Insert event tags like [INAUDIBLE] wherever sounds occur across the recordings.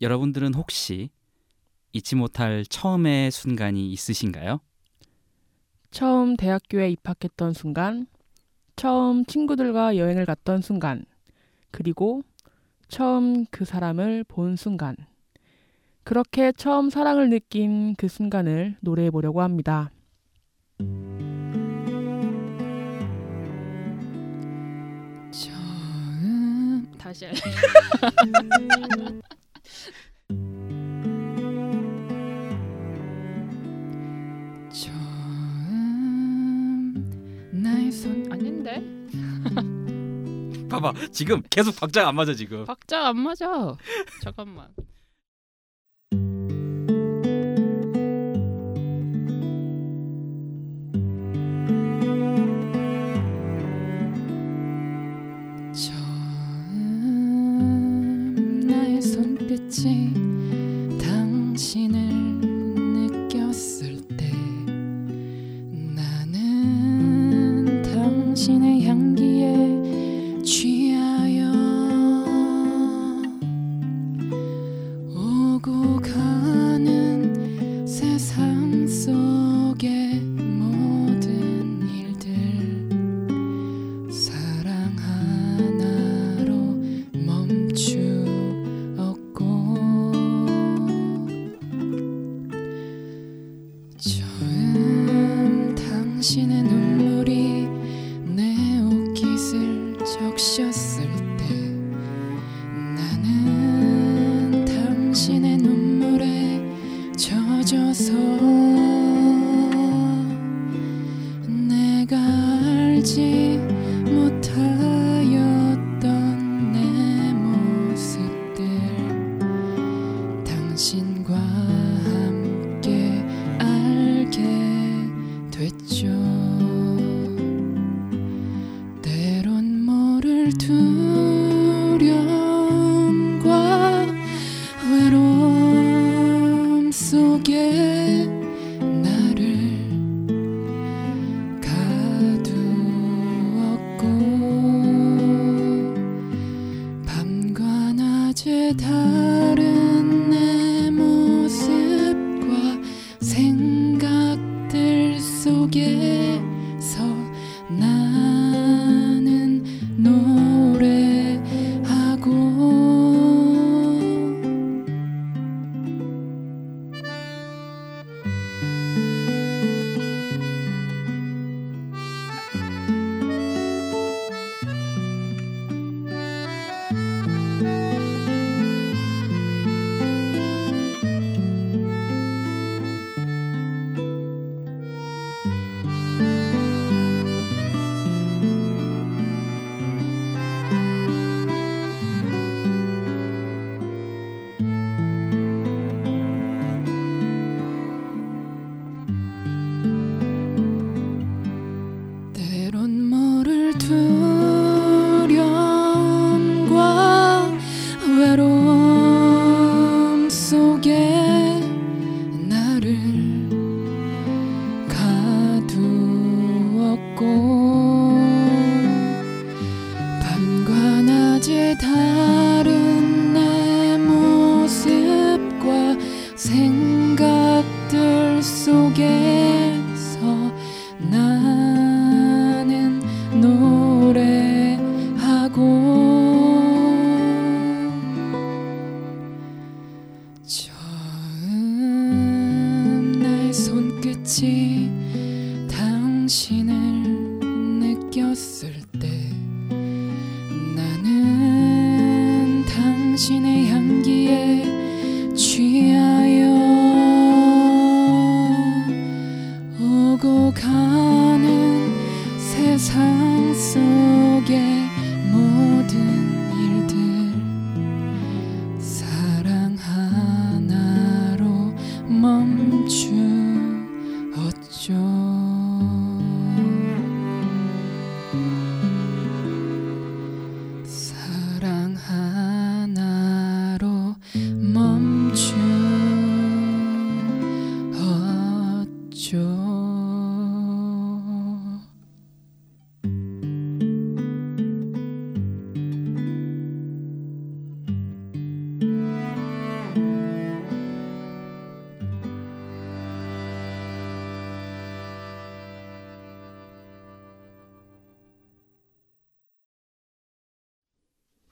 여러분들은 혹시 잊지 못할 처음의 순간이 있으신가요? 처음 대학교에 입학했던 순간, 처음 친구들과 여행을 갔던 순간, 그리고 처음 그 사람을 본 순간. 그렇게 처음 사랑을 느낀 그 순간을 노래해 보려고 합니다. 처음 다시 할래. [LAUGHS] 봐봐 지금 계속 박자가 안 맞아 지금. 박자가 안 맞아. 잠깐만.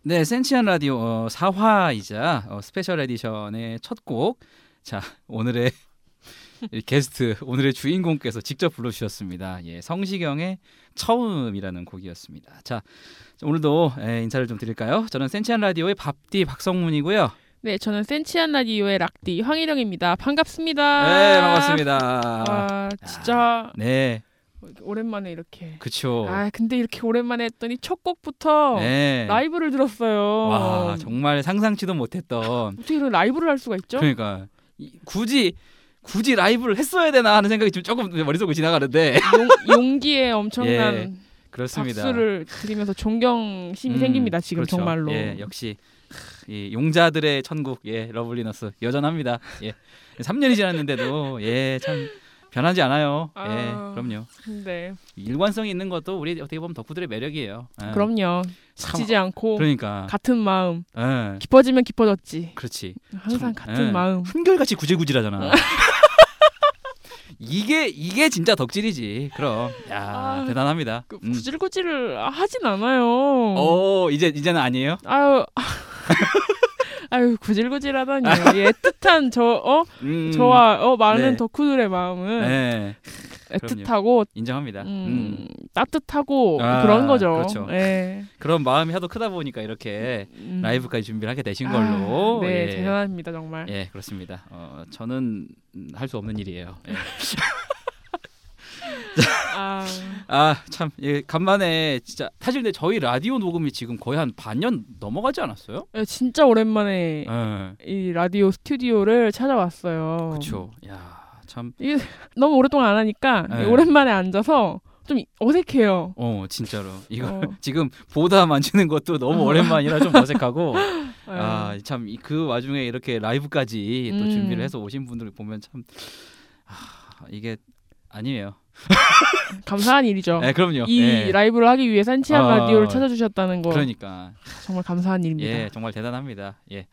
네, 센치한 라디오 어, 4화이자 어, special edition의 첫 곡. 자, 오늘의 [LAUGHS] 이 게스트, 오늘의 주인공께서 직접 불러주셨습니다. 예, 성시경의 처음이라는 곡이었습니다. 자, 오늘도 예, 인사를 좀 드릴까요? 저는 센치한 라디오의 밥디 박성문이고요. 네, 저는 센치한 라디오의 락디 황희령입니다. 반갑습니다. 네, 반갑습니다. 아, 진짜 네, 오랜만에 이렇게. 그쵸. 아, 근데 이렇게 오랜만에 했더니 첫 곡부터 네. 라이브를 들었어요. 와, 정말 상상치도 못했던. 어떻게 이런 라이브를 할 수가 있죠? 그러니까 이- 굳이 굳이 라이브를 했어야 되나 하는 생각이 좀 조금 머릿속으로 지나가는데 용, 용기에 엄청난 [LAUGHS] 예, 그렇습니다. 박수를 드리면서 존경심이 음, 생깁니다. 지금 그렇죠. 정말로. 예, 역시 이 용자들의 천국 예, 러블리너스 여전합니다. 예. 3년이 지났는데도 예, 참 변하지 않아요. 예, 아. 그럼요. 네, 일관성이 있는 것도 우리 어떻게 보면 덕후들의 매력이에요. 예. 그럼요. 참- 지치지 않고 그러니까 같은 마음. 예, 깊어지면 깊어졌지. 그렇지. 항상 참, 같은 예. 마음. 한결같이 구질구질하잖아. [LAUGHS] 이게 이게 진짜 덕질이지. 그럼 야 아, 대단합니다. 그 음. 구질구질을 하진 않아요. 어 이제 이제는 아니에요? 아유, [LAUGHS] 아유 구질구질하다니. 이 [LAUGHS] 애틋한 저 어 음, 저와 어 많은 네. 덕후들의 마음은 네 애틋하고 인정합니다. 음, 음. 따뜻하고 아, 그런 거죠. 그렇죠. 예. 그런 마음이 하도 크다 보니까 이렇게 음. 라이브까지 준비를 하게 되신 아, 걸로. 네, 예. 대단합니다 정말. 예 그렇습니다. 어, 저는 할 수 없는 일이에요. 예. [LAUGHS] 아, [LAUGHS] 아참 예, 간만에 진짜 사실 근데 저희 라디오 녹음이 지금 거의 한 반년 넘어가지 않았어요? 예, 진짜 오랜만에 예. 이 라디오 스튜디오를 찾아왔어요. 그렇죠. 야참 너무 오랫동안 안 하니까 네. 오랜만에 앉아서 좀 어색해요. 어 진짜로 이거 어. [LAUGHS] 지금 보다 만지는 것도 너무 오랜만이라 좀 어색하고 [LAUGHS] 예. 아참 그 와중에 이렇게 라이브까지 또 음. 준비를 해서 오신 분들 보면 참 아, 이게 아니에요. 감사한 일이죠. 네, 그럼요. 이 예. 라이브를 하기 위해 산치한 어, 라디오를 찾아주셨다는 거 그러니까 정말 감사한 일입니다. 예 정말 대단합니다. 예.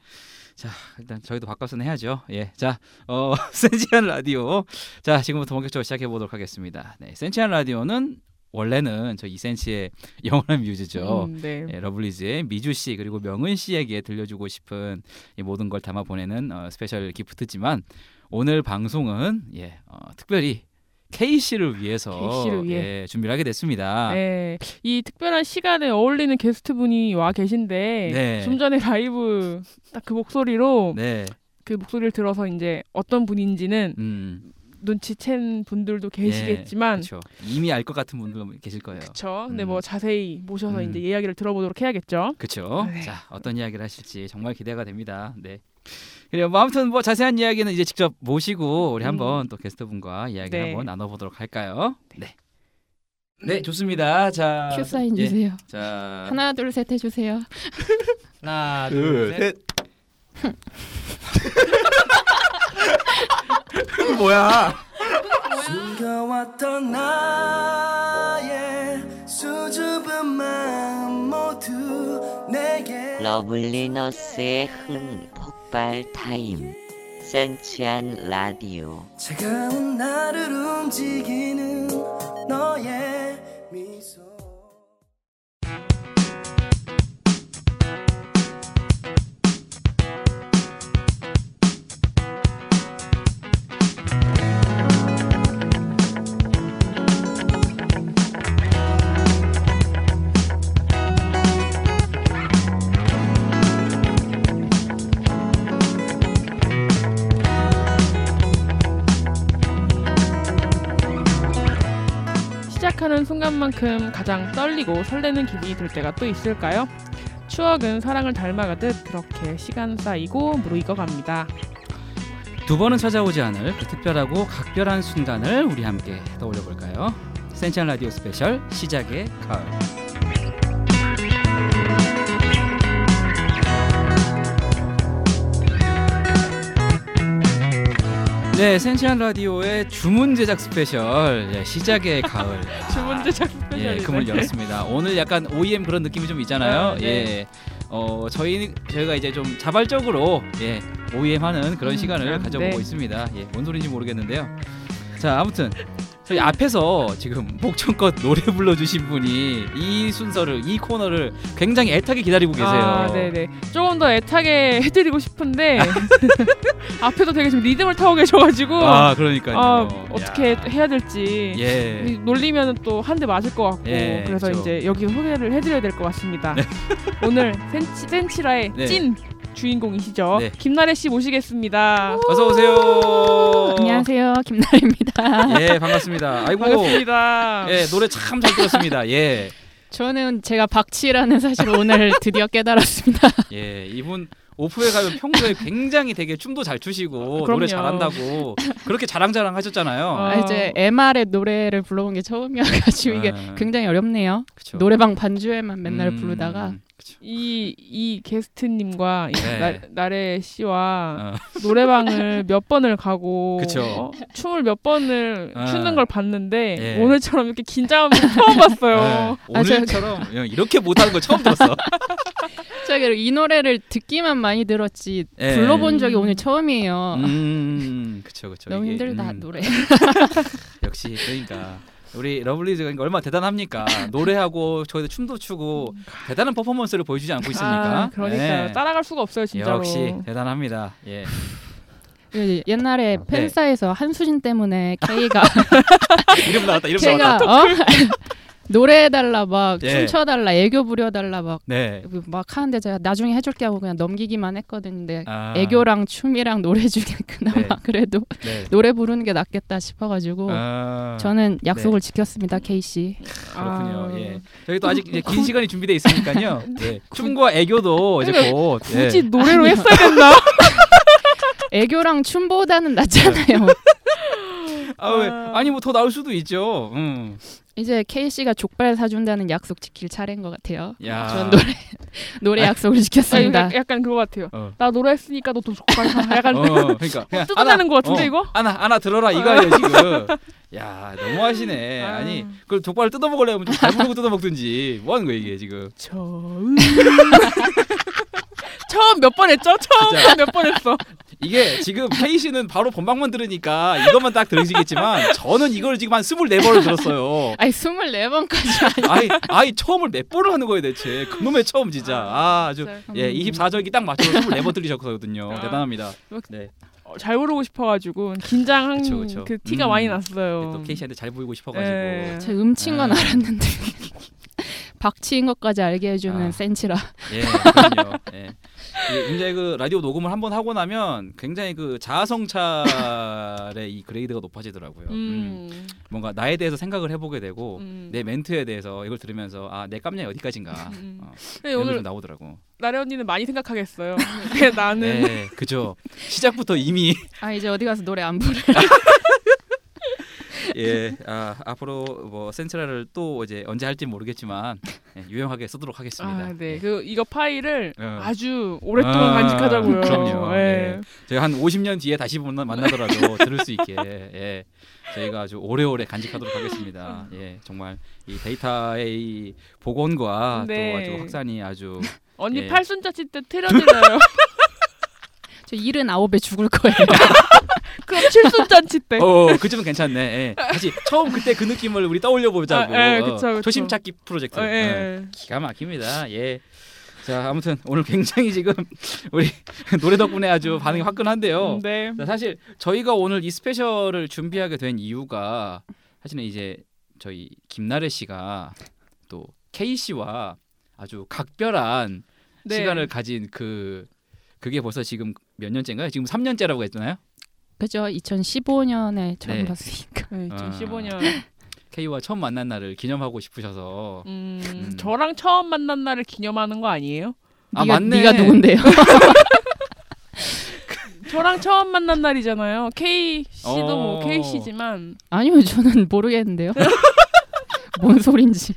자 일단 저희도 바꿔서는 해야죠. 예. 자 어, [LAUGHS] 센치한 라디오. 자 지금부터 본격적으로 시작해 보도록 하겠습니다. 네, 센치한 라디오는 원래는 저 이센치의 [LAUGHS] 영원한 뮤즈죠. 음, 네. 예, 러블리즈의 미주 씨 그리고 명은 씨에게 들려주고 싶은 이 모든 걸 담아 보내는 어, special gift지만 오늘 방송은 예 어, 특별히 K 씨를 위해서 K 씨를 위해. 예, 준비를 하게 됐습니다. 네. 이 특별한 시간에 어울리는 게스트 분이 와 계신데 네. 좀 전에 라이브 딱 그 목소리로 네, 그 목소리를 들어서 이제 어떤 분인지는 음, 눈치챈 분들도 계시겠지만 그렇죠. 이미 알 것 같은 분들 계실 거예요. 그쵸. 근데 음. 뭐 자세히 모셔서 음. 이제 이야기를 들어보도록 해야겠죠. 그렇죠. 네. 자, 어떤 이야기를 하실지 정말 기대가 됩니다. 네. 그리고 뭐 아무튼 뭐 자세한 이야기는 이제 직접 모시고 우리 음. 한번 또 게스트분과 이야기 네. 한번 나눠보도록 할까요? 네. 네, 좋습니다. 자, 큐 사인 예, 주세요. 자, 하나 둘 셋 해주세요. [LAUGHS] 하나, 둘, 셋. [LAUGHS] 뭐야? 숨겨왔던 나의 수줍은 마음 모두 내게 러블리너스의 흥 폭발 타임. 센치한 라디오. 차가운 나를 움직이는 너의 미소 순간만큼 가장 떨리고 설레는 기분이 들 때가 또 있을까요? 추억은 사랑을 닮아가듯 그렇게 시간 쌓이고 무르익어 갑니다. 두 번은 찾아오지 않을 그 특별하고 각별한 순간을 우리 함께 떠올려 볼까요? 센치한 라디오 special 시작의 가을. 네, 센치한 라디오의 주문 제작 special 예, 시작의 가을. [LAUGHS] 주문 제작 예, special이네. 문을 열었습니다. 오늘 약간 OEM 그런 느낌이 좀 있잖아요. 아, 네. 예. 어, 저희 저희가 이제 좀 자발적으로 예, OEM 하는 그런 음, 시간을 아, 가져보고 네. 있습니다. 예, 뭔 소리인지 모르겠는데요. 자, 아무튼 저희 앞에서 지금 목청껏 노래 불러주신 분이 이 순서를 이 코너를 굉장히 애타게 기다리고 계세요. 아, 네네. 조금 더 애타게 [LAUGHS] 해드리고 싶은데 [LAUGHS] 앞에서 되게 지금 리듬을 타고 계셔가지고 아, 그러니까요. 아, 어떻게 야. 해야 될지 예. 놀리면 또 한 대 맞을 것 같고 예, 그래서 그쵸. 이제 여기 소개를 해드려야 될 것 같습니다. [LAUGHS] 오늘 센치, 센치라의 네. 찐 주인공이시죠. 네. 김나래 씨 모시겠습니다. 어서 오세요. 안녕하세요, 김나래입니다. [LAUGHS] 예, 반갑습니다. 아이고. 반갑습니다. 예, 노래 참 잘 들었습니다. 예. 저는 제가 박치라는 사실을 오늘 드디어 깨달았습니다. [LAUGHS] 예, 이분 오프에 가면 평소에 굉장히 되게 춤도 잘 추시고 그럼요. 노래 잘한다고 그렇게 자랑자랑 하셨잖아요. 아. 아, 이제 MR의 노래를 불러본 게 처음이어가지고 이게 아, 굉장히 어렵네요. 그쵸. 노래방 반주에만 맨날 음, 부르다가. 이, 이 게스트님과 이 네. 나, 나래 씨와 어, 노래방을 몇 번을 가고. 어? 춤을 몇 번을 아. 추는 걸 봤는데 예. 오늘처럼 이렇게 긴장한 거 처음 봤어요. 예, 오늘처럼 이렇게 못하는 거 처음 들었어. [LAUGHS] 제가 이 노래를 듣기만 많이 들었지 예. 불러본 적이 오늘 처음이에요. 음, 그쵸, 그쵸. 너무 이게, 힘들다 음, 노래. [LAUGHS] 역시 그러니까 우리 러블리즈가 그러니까 얼마 나 대단합니까? 노래하고 저희도 춤도 추고 대단한 퍼포먼스를 보여주지 않고 있습니까? 아, 그러니까 예. 따라갈 수가 없어요 진짜로. 역시 대단합니다. 예. 그 옛날에 네. 팬사에서 한수진 때문에 K가 [LAUGHS] 이름 나왔다. 이름 K가 나왔다. 어? 노래해달라 막 예. 춤춰달라 애교 부려달라 막 네. 막 하는데 제가 나중에 해줄게 하고 그냥 넘기기만 했거든요. 근데 아, 애교랑 춤이랑 노래 중에 [LAUGHS] 그나마 네. 그래도 네. 노래 부르는 게 낫겠다 싶어가지고 아, 저는 약속을 지켰습니다, K 씨. 그렇군요. 아. 예. 저희 또 아직 이제 긴 시간이 준비돼 있으니까요. [LAUGHS] 예. 춤과 애교도 이제 곧 예. 굳이 노래로 했어야 됐나? [LAUGHS] 애교랑 춤보다는 낫잖아요. 아, 왜? 아니 뭐 더 나올 수도 있죠. 음. 이제 K 씨가 족발 사준다는 약속 지킬 차례인 것 같아요. 야. 전 노래 [LAUGHS] 노래 약속을 아, 지켰습니다. 약간, 약간 그거 같아요. 어. 나 노래했으니까 너도 족발 사. [LAUGHS] 약간 어, 그러니까 뜯어내는 것 같은데 어, 이거? 하나 하나 들어라 이거예요 지금. [LAUGHS] 야 너무하시네. 아. 아니 그걸 족발을 뜯어 먹으려면 좀잘 부르고 뜯어 먹든지 뭐 하는 거야 이게 지금. 처음 처음 몇 번 했죠? 처음. 몇 번 했어. 이게 지금 K 씨는 바로 본방만 들으니까 이것만 딱 들으시겠지만 저는 이걸 지금 한 24번을 들었어요. 아니 24번까지 아이 아이 처음을 몇 번을 하는 거예요 대체. 그놈의 처음 진짜. 아, 아주 진짜. 예 24절기 딱 맞춰서 24번 들리셨거든요. 아. 대단합니다. 네. 어, 잘 부르고 싶어가지고 긴장한 그쵸, 그쵸. 그 티가 음. 많이 났어요. 또 K 씨한테 잘 보이고 싶어가지고. 예. 제 음친 건 아. 알았는데 [LAUGHS] 박치인 것까지 알게 해주는 아. 센치라. 예, 그럼요. 예. 이 굉장히 그 라디오 녹음을 한 번 하고 나면 굉장히 그 자아성찰의 이 그레이드가 높아지더라고요. 음. 음. 뭔가 나에 대해서 생각을 해보게 되고 음. 내 멘트에 대해서 이걸 들으면서 아 내 깜냥이 어디까지인가 음. 어, 게 오늘 좀 나오더라고. 나래 언니는 많이 생각하겠어요. 근데 [LAUGHS] 나는 네, 그죠. 시작부터 이미 아 이제 어디 가서 노래 안 부르. [LAUGHS] 예, 아, 앞으로 뭐 센트럴을 또 이제 언제 할지 모르겠지만 예, 유용하게 쓰도록 하겠습니다. 아, 네. 그 이거 파일을 어. 아주 오랫동안 아, 간직하자고요. 그럼요. 예. 예. 저희가 한 50년 뒤에 다시 만나, 만나더라도 들을 수 있게 예. 저희가 아주 오래오래 간직하도록 하겠습니다. 예, 정말 이 데이터의 이 복원과 네. 또 아주 확산이 아주 언니 예. 팔순자치 때 테려드려요. [LAUGHS] 저 일은 아홉에 죽을 거예요. [LAUGHS] 그럼 칠순잔치 때. 어, 그쯤은 괜찮네. 예. 다시 처음 그때 그 느낌을 우리 떠올려 보자고. 아, 예, 그쵸, 그쵸. 초심 찾기 프로젝트. 어, 예. 예. 기가 막힙니다. 예. 자, 아무튼 오늘 굉장히 지금 우리 [LAUGHS] 노래 덕분에 아주 반응이 화끈한데요. 음, 네. 자, 사실 저희가 오늘 이 스페셜을 준비하게 된 이유가 사실은 이제 저희 김나래 씨가 또 K 씨와 아주 각별한 네. 시간을 가진 그 그게 벌써 지금 몇 년째인가요? 지금 3년째라고 했잖아요. 그죠? 2015년에 처음 네. 봤으니까. 네, 2015년. [LAUGHS] K와 처음 만난 날을 기념하고 싶으셔서 음, 음. 저랑 처음 만난 날을 기념하는 거 아니에요? 아 네가, 맞네. 네가 누군데요? [LAUGHS] 저랑 처음 만난 날이잖아요. K 씨도 뭐 어. K 씨지만 아니요, 저는 모르겠는데요. [LAUGHS] 뭔 소린지.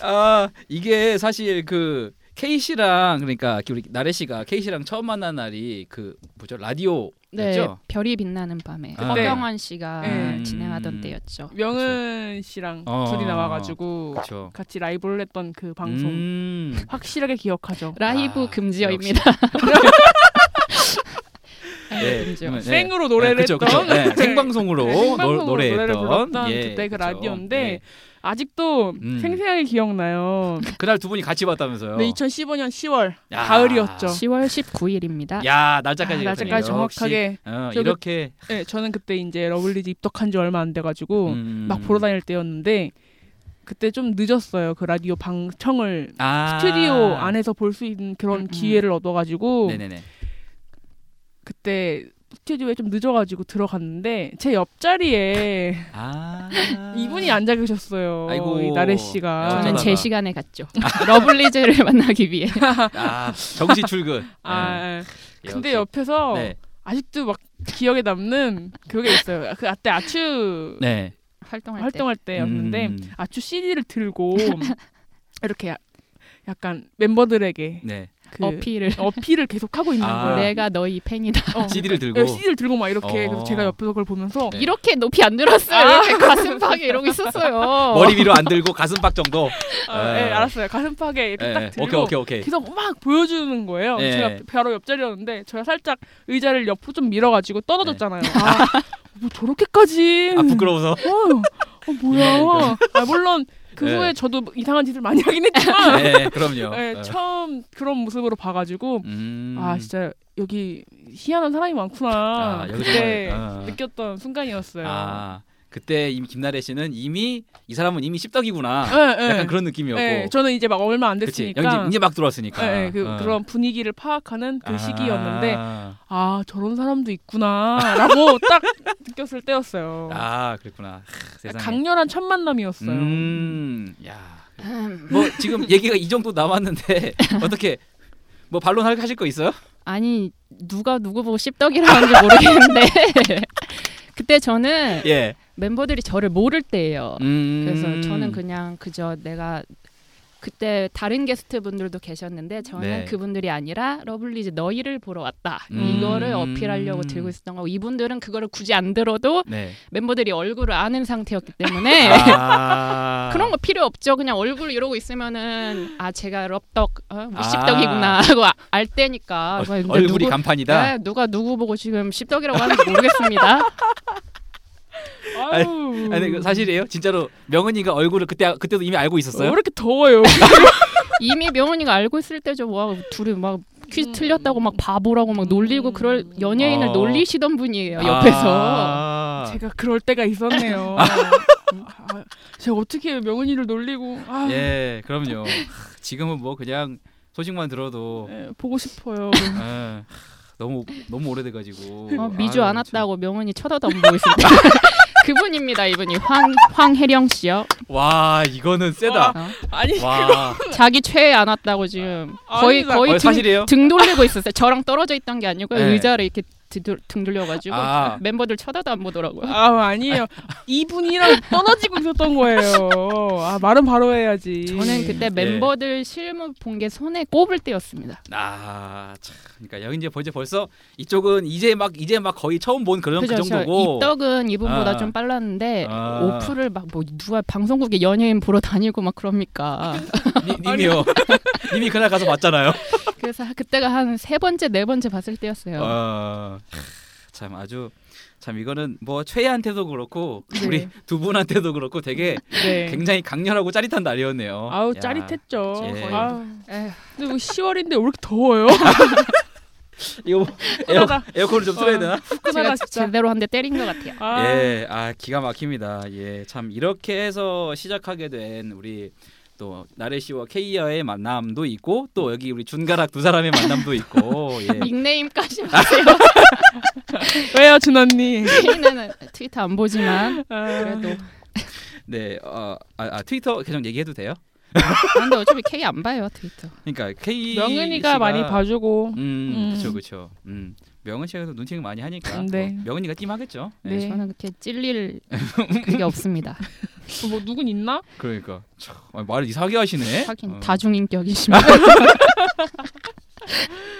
아 이게 사실 그 K 씨랑 그러니까 우리 나래 씨가 K 씨랑 처음 만난 날이 그 뭐죠 라디오였죠? 네, 별이 빛나는 밤에 아. 허경환 씨가 네. 진행하던 음. 때였죠. 명은 씨랑 어. 둘이 나와가지고 그렇죠. 같이 라이브를 했던 그 방송 음. 확실하게 기억하죠. 라이브 아, 금지어입니다. 예. [LAUGHS] 금지어. 네. 생으로 노래를 네, 그쵸, 그쵸. 했던 네, 생방송으로, 네, [LAUGHS] 생방송으로 노, 노래를 노래했던 불렀던 예, 그때 그 그쵸. 라디오인데 예. 아직도 음. 생생하게 기억나요. [LAUGHS] 그날 두 분이 같이 봤다면서요. 네, 2015년 10월 야. 가을이었죠. 10월 19일입니다. 야 날짜까지 아. 날짜까지 정확하게. 어, 저 그- 이렇게 네, 저는 그때 이제 러블리즈 입덕한 지 얼마 안 돼가지고 음. 막 보러 다닐 때였는데 그때 좀 늦었어요. 그 라디오 방청을 아. 스튜디오 안에서 볼 수 있는 그런 음, 음. 기회를 얻어가지고 네네네. 그때 스튜디오에 좀 늦어가지고 들어갔는데 제 옆자리에 아 [LAUGHS] 이분이 앉아 계셨어요. 아이고. 이 나래 씨가. 저는. 제 시간에 갔죠. 러블리즈를 [LAUGHS] 만나기 위해. 아 정시 출근. [LAUGHS] 아, 네. 근데 역시. 옆에서 네. 아직도 막 기억에 남는 그게 있어요. 그 그때 아추 네. 활동할, 활동할 때 였는데 음. 아추 CD를 들고 이렇게 야- 약간 멤버들에게 네. 그 어필을 [LAUGHS] 어필을 계속 하고 있는 아. 거예요. 내가 너희 팬이다. 어. CD를 들고. 네, CD를 들고 막 이렇게 어. 그래서 제가 옆에서 그걸 보면서 네. 이렇게 높이 안 들었어요. 이렇게 가슴팍에 이러고 있었어요. [LAUGHS] 머리 위로 안 들고 가슴팍 정도. 아, 네. 네, 알았어요. 가슴팍에 이렇게 네. 딱 들고 오케이 오케이 오케이. 계속 막 보여주는 거예요. 네. 제가 바로 옆자리였는데 제가 살짝 의자를 옆으로 좀 밀어가지고 떨어졌잖아요. 아, 뭐 저렇게까지. 아 부끄러워서. 어, 어, 뭐야. 아, 물론 그 네. 후에 저도 이상한 짓을 많이 하긴 했지만 네 [LAUGHS] 그럼요. 네, 어. 처음 그런 모습으로 봐가지고 음. 아 진짜 여기 희한한 사람이 많구나 아, 그때 어. 느꼈던 순간이었어요. 아 그때 이미 김나래 씨는 이미 이 사람은 이미 씹덕이구나. 네, 네. 약간 그런 느낌이었고. 네, 저는 이제 막 얼마 안. 됐으니까 연기 이제 막 들어왔으니까. 네, 네, 그, 어. 그런 분위기를 파악하는 그 아. 시기였는데 아 저런 사람도 있구나라고 [LAUGHS] 딱 느꼈을 때였어요. 아 그랬구나. 하. 강렬한 첫 만남이었어요. 음. 야. 뭐 지금 얘기가 이 정도 남았는데 [LAUGHS] 어떻게 뭐 반론 하실 거 있어요? 아니 누가 누구 보고 씹덕이라고 하는지 모르겠는데 [LAUGHS] 그때 저는 예. 멤버들이 저를 모를 때예요. 음. 그래서 저는 그냥 그저 내가 그때 다른 게스트 분들도 계셨는데 저는 네. 그분들이 아니라 러블리즈 너희를 보러 왔다 음. 이거를 어필하려고 들고 있었던 거고 이분들은 그거를 굳이 안 들어도 네. 멤버들이 얼굴을 아는 상태였기 때문에 아. [LAUGHS] 그런 거 필요 없죠. 그냥 얼굴 이러고 있으면은 아 제가 럽덕 어, 뭐 아. 씹덕이구나 하고 아- 알 때니까. 어, 얼굴이 누구- 간판이다. 네, 누가 누구 보고 지금 씹덕이라고 하는지 모르겠습니다. [LAUGHS] 아유, 아니 그 사실이에요? 진짜로 명은이가 얼굴을 그때 그때도 이미 알고 왜 있었어요? 이렇게 더워요? [LAUGHS] 이미 명언이가 알고 있을 때죠. 와 둘이 막 퀴즈 음. 틀렸다고 막 바보라고 막 놀리고 음. 그럴 연예인을 어. 놀리시던 분이에요 옆에서. 아. 제가 그럴 때가 있었네요. [LAUGHS] 아, 제가 어떻게 명은이를 놀리고 아, 예, 그럼요. 지금은 뭐 그냥 소식만 들어도 예, 보고 싶어요. 예, 너무 너무 오래돼가지고 어, 미주 아유, 안 왔다고 명언이 쳐다도 안 보고 때. [LAUGHS] 그분입니다 이분이 황 황혜령 씨요. 참. 와 이거는 세다. 어? 아니 와 자기 최애 안 왔다고 지금 거의 아니다. 거의 어, 등, 사실이에요? 등 돌리고 있었어요. 저랑 떨어져 있던 게 아니고 네. 의자를 이렇게 등, 등 돌려가지고 아. 멤버들 쳐다도 안 보더라고요. 아 아니에요. 이분이랑 떨어지고 있었던 거예요. 아 말은 바로 해야지. 저는 그때 네. 멤버들 실물 본게 손에 꼽을 때였습니다. 아, 참. 그러니까 여기 이제 벌써 벌써 이쪽은 이제 막 이제 막 거의 처음 본 그런 그 그죠? 저 정도고. 입덕은 이분보다 아. 좀 빨랐는데 아. 오프를 막 뭐 누가 방송국에 연예인 보러 다니고 막 그럽니까. 니, 님이요. [LAUGHS] [LAUGHS] 님이 그날 가서 봤잖아요. 그래서 그때가 한 세 번째 네 번째 봤을 때였어요. 어, 참 아주 참 이거는 뭐 최애한테도 그렇고 네. 우리 두 분한테도 그렇고 되게 네. 굉장히 강렬하고 짜릿한 날이었네요. 아우 야. 짜릿했죠. 예. 아, 에휴, 근데 뭐 10월인데 왜 이렇게 더워요? [LAUGHS] 이거 뭐 [LAUGHS] 에어. 에어컨을 좀 틀어야 되나? 후끈하다 제가 진짜. 제대로 한 대 때린 것 같아요. 아, 예, 아 기가 막힙니다. 예, 참 이렇게 해서 시작하게 된 우리 또 나래 씨와 케이아의 만남도 있고 또 여기 우리 준가락 두 사람의 만남도 있고 예. [LAUGHS] 닉네임까지 [LAUGHS] 마세요. 왜요 준 언니? 케이는 트위터 안 보지만 아, 그래도 네, 어, 아, 아, 트위터 계정 얘기해도 돼요? 아, 근데 어차피 K 안 봐요 트위터. 그러니까 K 명은이가 씨가- 많이 봐주고. 음, 음. 그렇죠, 그렇죠. 음, 명은 씨가 또 눈치를 많이 하니까 네. 뭐 명은이가 찜하겠죠. 네. 저는 그렇게 찔릴 그게 없습니다. [LAUGHS] 뭐 누군 있나? 그러니까 참, 아, 말을 이상하게 하시네. 하긴 어. 다중인격이십니다. [LAUGHS]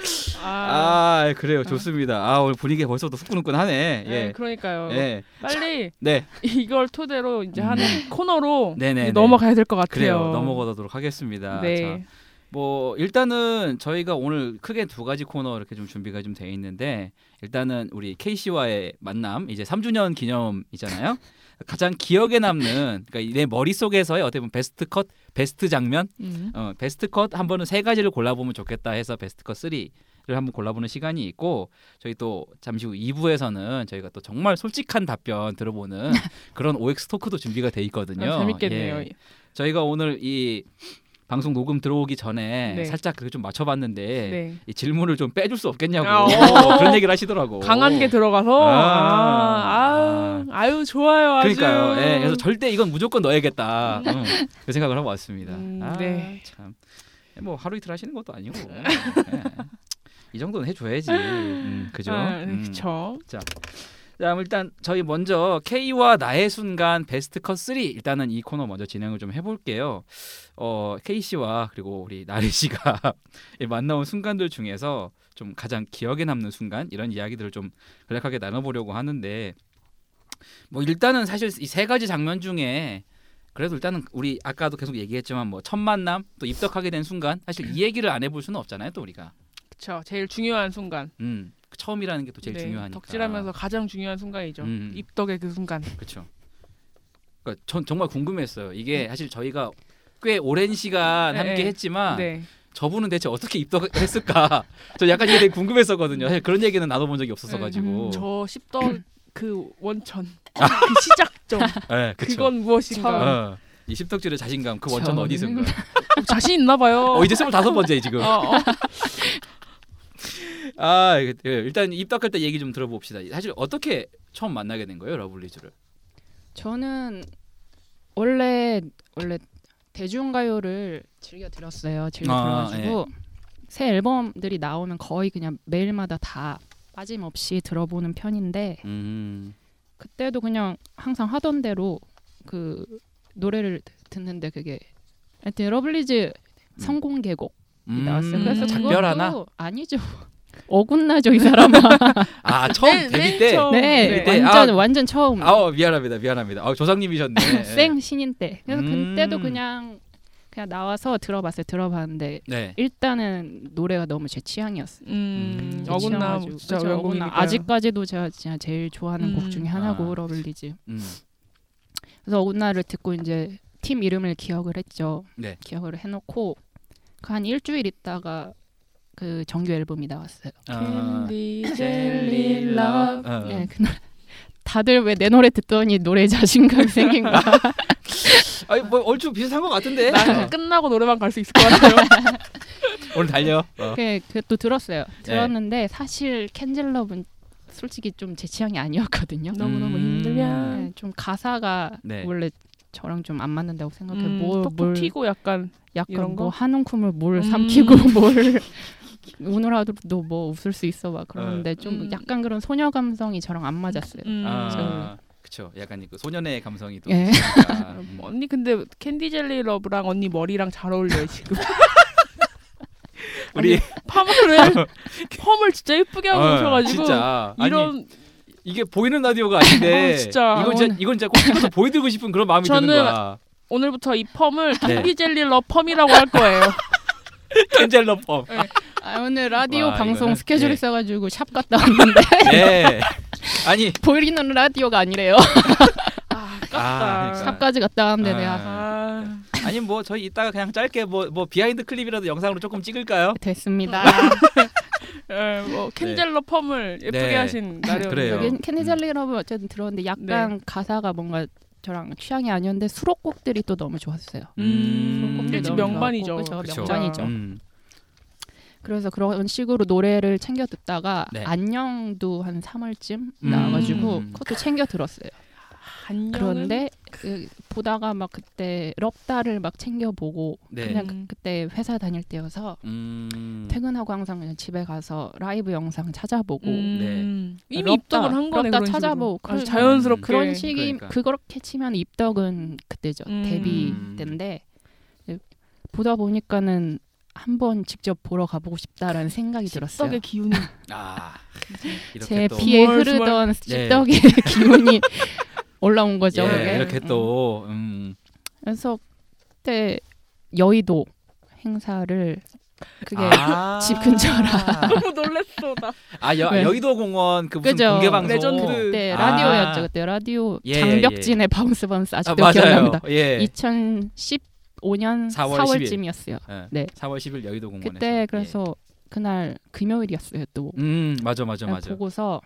아, 아, 그래요, 좋습니다. 아 오늘 분위기 벌써부터 후끈후끈하네. 네, 예, 그러니까요. 예, 빨리 네, 이걸 토대로 이제 음. 하는 코너로 네네, 넘어가야 될 것 같아요. 그래요. 넘어가도록 하겠습니다. 네. 자, 뭐 일단은 저희가 오늘 크게 두 가지 코너 이렇게 좀 준비가 좀 돼 있는데 일단은 우리 케이씨와의 만남 이제 3주년 기념이잖아요. 가장 기억에 남는 그러니까 내 머릿속에서의 어떻게 보면 베스트 컷, 베스트 장면, 음. 어, 베스트 컷 한 번은 세 가지를 골라보면 좋겠다 해서 베스트 컷 3를 한번 골라보는 시간이 있고 저희 또 잠시 후 2부에서는 저희가 또 정말 솔직한 답변 들어보는 [LAUGHS] 그런 OX 토크도 준비가 돼 있거든요. 아, 재밌겠네요. 예. 저희가 오늘 이 방송 녹음 들어오기 전에 네. 살짝 그렇게 좀 맞춰봤는데 네. 이 질문을 좀 빼줄 수 없겠냐고 어. 그런 얘기를 하시더라고. 강한 게 들어가서 아. 아, 아, 유 좋아요. 아주. 그러니까요. 예, 그래서 절대 이건 무조건 넣어야겠다. 음, 그 생각을 하고 왔습니다. 음, 아, 네. 참. 뭐 하루 이틀 하시는 것도 아니고. [LAUGHS] 예. 이 정도는 해줘야지. 음, 그죠? 아, 네, 음. 그쵸. 자, 그럼 일단 저희 먼저 K와 나의 순간 베스트 컷 3 일단은 이 코너 먼저 진행을 좀 해볼게요. 어, K 씨와 그리고 우리 나리 씨가 [LAUGHS] 이 만나온 순간들 중에서 좀 가장 기억에 남는 순간 이런 이야기들을 좀 간략하게 나눠보려고 하는데 뭐 일단은 사실 이 세 가지 장면 중에 그래도 일단은 우리 아까도 계속 얘기했지만 뭐 첫 만남 또 입덕하게 된 순간 사실 이 얘기를 안 해볼 수는 없잖아요 또 우리가 그쵸. 제일 중요한 순간. 음 처음이라는 게 또 제일 네, 중요하니까 덕질하면서 가장 중요한 순간이죠. 음. 입덕의 그 순간. 그렇죠. 그러니까 전 정말 궁금했어요. 이게 사실 저희가 꽤 오랜 시간 네, 함께 네. 했지만 네. 저분은 대체 어떻게 입덕했을까? [LAUGHS] 저 약간 이게 되게 궁금했었거든요. 사실 그런 얘기는 나눠본 적이 없었어 가지고. 음, 저 십덕 [CLEARS THROAT] 그 원천 [LAUGHS] 그 시작점 네, 그쵸. 그건 무엇인가 어, 이 십덕질의 자신감 그 원천 어디 있은가? 자신 있나 봐요. 어 이제 스물다섯 번째 지금. 어, 어. [LAUGHS] 아 이게- 예, 일단 입덕할 때 얘기 좀 들어봅시다. 사실 어떻게 처음 만나게 된 거예요, 러블리즈를? 저는 원래 원래 대중가요를 즐겨 들었어요. 즐겨 아, 들어가지고 새 앨범들이 나오면 거의 그냥 매일마다 다 빠짐없이 들어보는 편인데 음. 그때도 그냥 항상 하던 대로 그 노래를 듣는데 그게 하여튼 러블리즈 선공개곡이 음. 나왔어요. 그래서 작별 하나? 아니죠. 어긋나죠 이 사람아. [LAUGHS] 아 처음 맨- 데뷔 맨 때. 처음. 네, 데뷔 때? 완전 아, 완전 처음. 아 미안합니다, 미안합니다. 아, 조상님이셨네. [LAUGHS] 생 신인 때. 그래서 음. 그때도 그냥 그냥 나와서 들어봤어요. 들어봤는데 네. 일단은 노래가 너무 제 취향이었어요. 음, 음, 취향가지고. 진짜. 어긋남. 아직까지도 제가 진짜 제일 좋아하는 음. 곡 중에 하나고 아. 러블리즈. 음. 그래서 어긋나를 듣고 이제 팀 이름을 기억을 했죠. 네. 기억을 해놓고 그 한 일주일 있다가 그 정규 앨범이 나왔어요. 아, Candy Jelly Love. 어. 네, 그 노래. 다들 왜 내 노래 듣더니 노래 자신감 생긴 거야? [LAUGHS] 아니 뭐 얼추 비슷한 것 같은데. 나 끝나고 노래방 갈 수 있을 것 같아요. [LAUGHS] 오늘 달려. 어. 그, 그또 들었어요. 들었는데 사실 캔젤럽은 솔직히 좀 제 취향이 아니었거든요. 너무 너무 음. 힘들냐. 네, 좀 가사가 네. 원래 저랑 좀 안 맞는다고 생각해. 음, 뭘, 튀고 약간 약간 이런 뭐 거? 한 움큼을 뭘 음. 삼키고 뭘 [LAUGHS] 오늘 하루도 뭐 웃을 수 있어 막 그러는데 좀 음. 약간 그런 소녀 감성이 저랑 안 맞았어요. 음. 아, 그쵸. 약간 그 소년의 감성이 또. 예. 음. [LAUGHS] 언니 근데 Candy Jelly Love랑 언니 머리랑 잘 어울려요 지금. [LAUGHS] 우리 펌을 [LAUGHS] 펌을 진짜 예쁘게 하고 어, 오셔가지고 진짜 아니 이런 이게 보이는 라디오가 아닌데 어, 진짜. 이건 진짜 이건 진짜 꼭 찍어서 보여드리고 싶은 그런 마음이 저는 드는 거야. 오늘부터 이 펌을 네. Candy Jelly Love 펌이라고 할 거예요. 캔젤러 펌. 아, 오늘 라디오 와, 방송 이거는- 스케줄 예. 있어가지고 샵 갔다 왔는데 네. [LAUGHS] 아니 보이는 라디오가 아니래요. [LAUGHS] 아, 아깝다. 아, 그러니까. 샵까지 갔다 왔는데 아. 내가 아, 아니 뭐 저희 이따가 그냥 짧게 뭐 뭐 behind clip이라도 영상으로 조금 찍을까요? 됐습니다. [LAUGHS] 예, 뭐 캔젤러 펌을 예쁘게 네. 하신 나름 그래요. 여기 러브 어쨌든 들었는데 약간 가사가 뭔가 저랑 취향이 아니었는데 수록곡들이 또 너무 좋았어요. 음, 음. 너무 명반이죠. 좋았고, 그쵸. 명반이죠. 음. 그래서 그런 식으로 노래를 챙겨 듣다가 네. 안녕도 한 3월쯤 음. 나와가지고 음. 그것도 챙겨 들었어요. 안녕은 그런데 그 보다가 막 그때 럽다를 막 챙겨 보고 네. 그냥 음. 그, 때 회사 다닐 때여서 음. 퇴근하고 항상 그냥 집에 가서 라이브 영상 찾아보고 음, 이미 럽다, 입덕을 한 거네 럽다 그런 찾아보고 그런- 자연스럽게 그런 식이 그러니까. 그렇게 치면 입덕은 그때죠 음. 데뷔 때인데 보다 보니까는 한번 직접 보러 가보고 싶다라는 생각이 들었어요. [LAUGHS] 기운이 아 이렇게 제또 피에 스멀, 흐르던 네. 씹덕의 [LAUGHS] 기운이 올라온 거죠. 예, 그게. 이렇게 음. 또 음. 그래서 그때 여의도 행사를 그게 아. [LAUGHS] 집 근처라. 너무 놀랬어 나. 아 여, 왜? 여의도 공원 그 무슨 그죠. 공개 방송. 그때 아. 라디오였죠. 그때 라디오 예, 장벽진의 bounce bounce 아, 아직도 맞아요. 기억납니다. 예. 2015년 4월 4월 쯤이었어요. 예. 네. 4월 10일 여의도 공원에서. 그때 그래서 그날 금요일이었어요. 또 예. 음 맞아 맞아 맞아. 보고서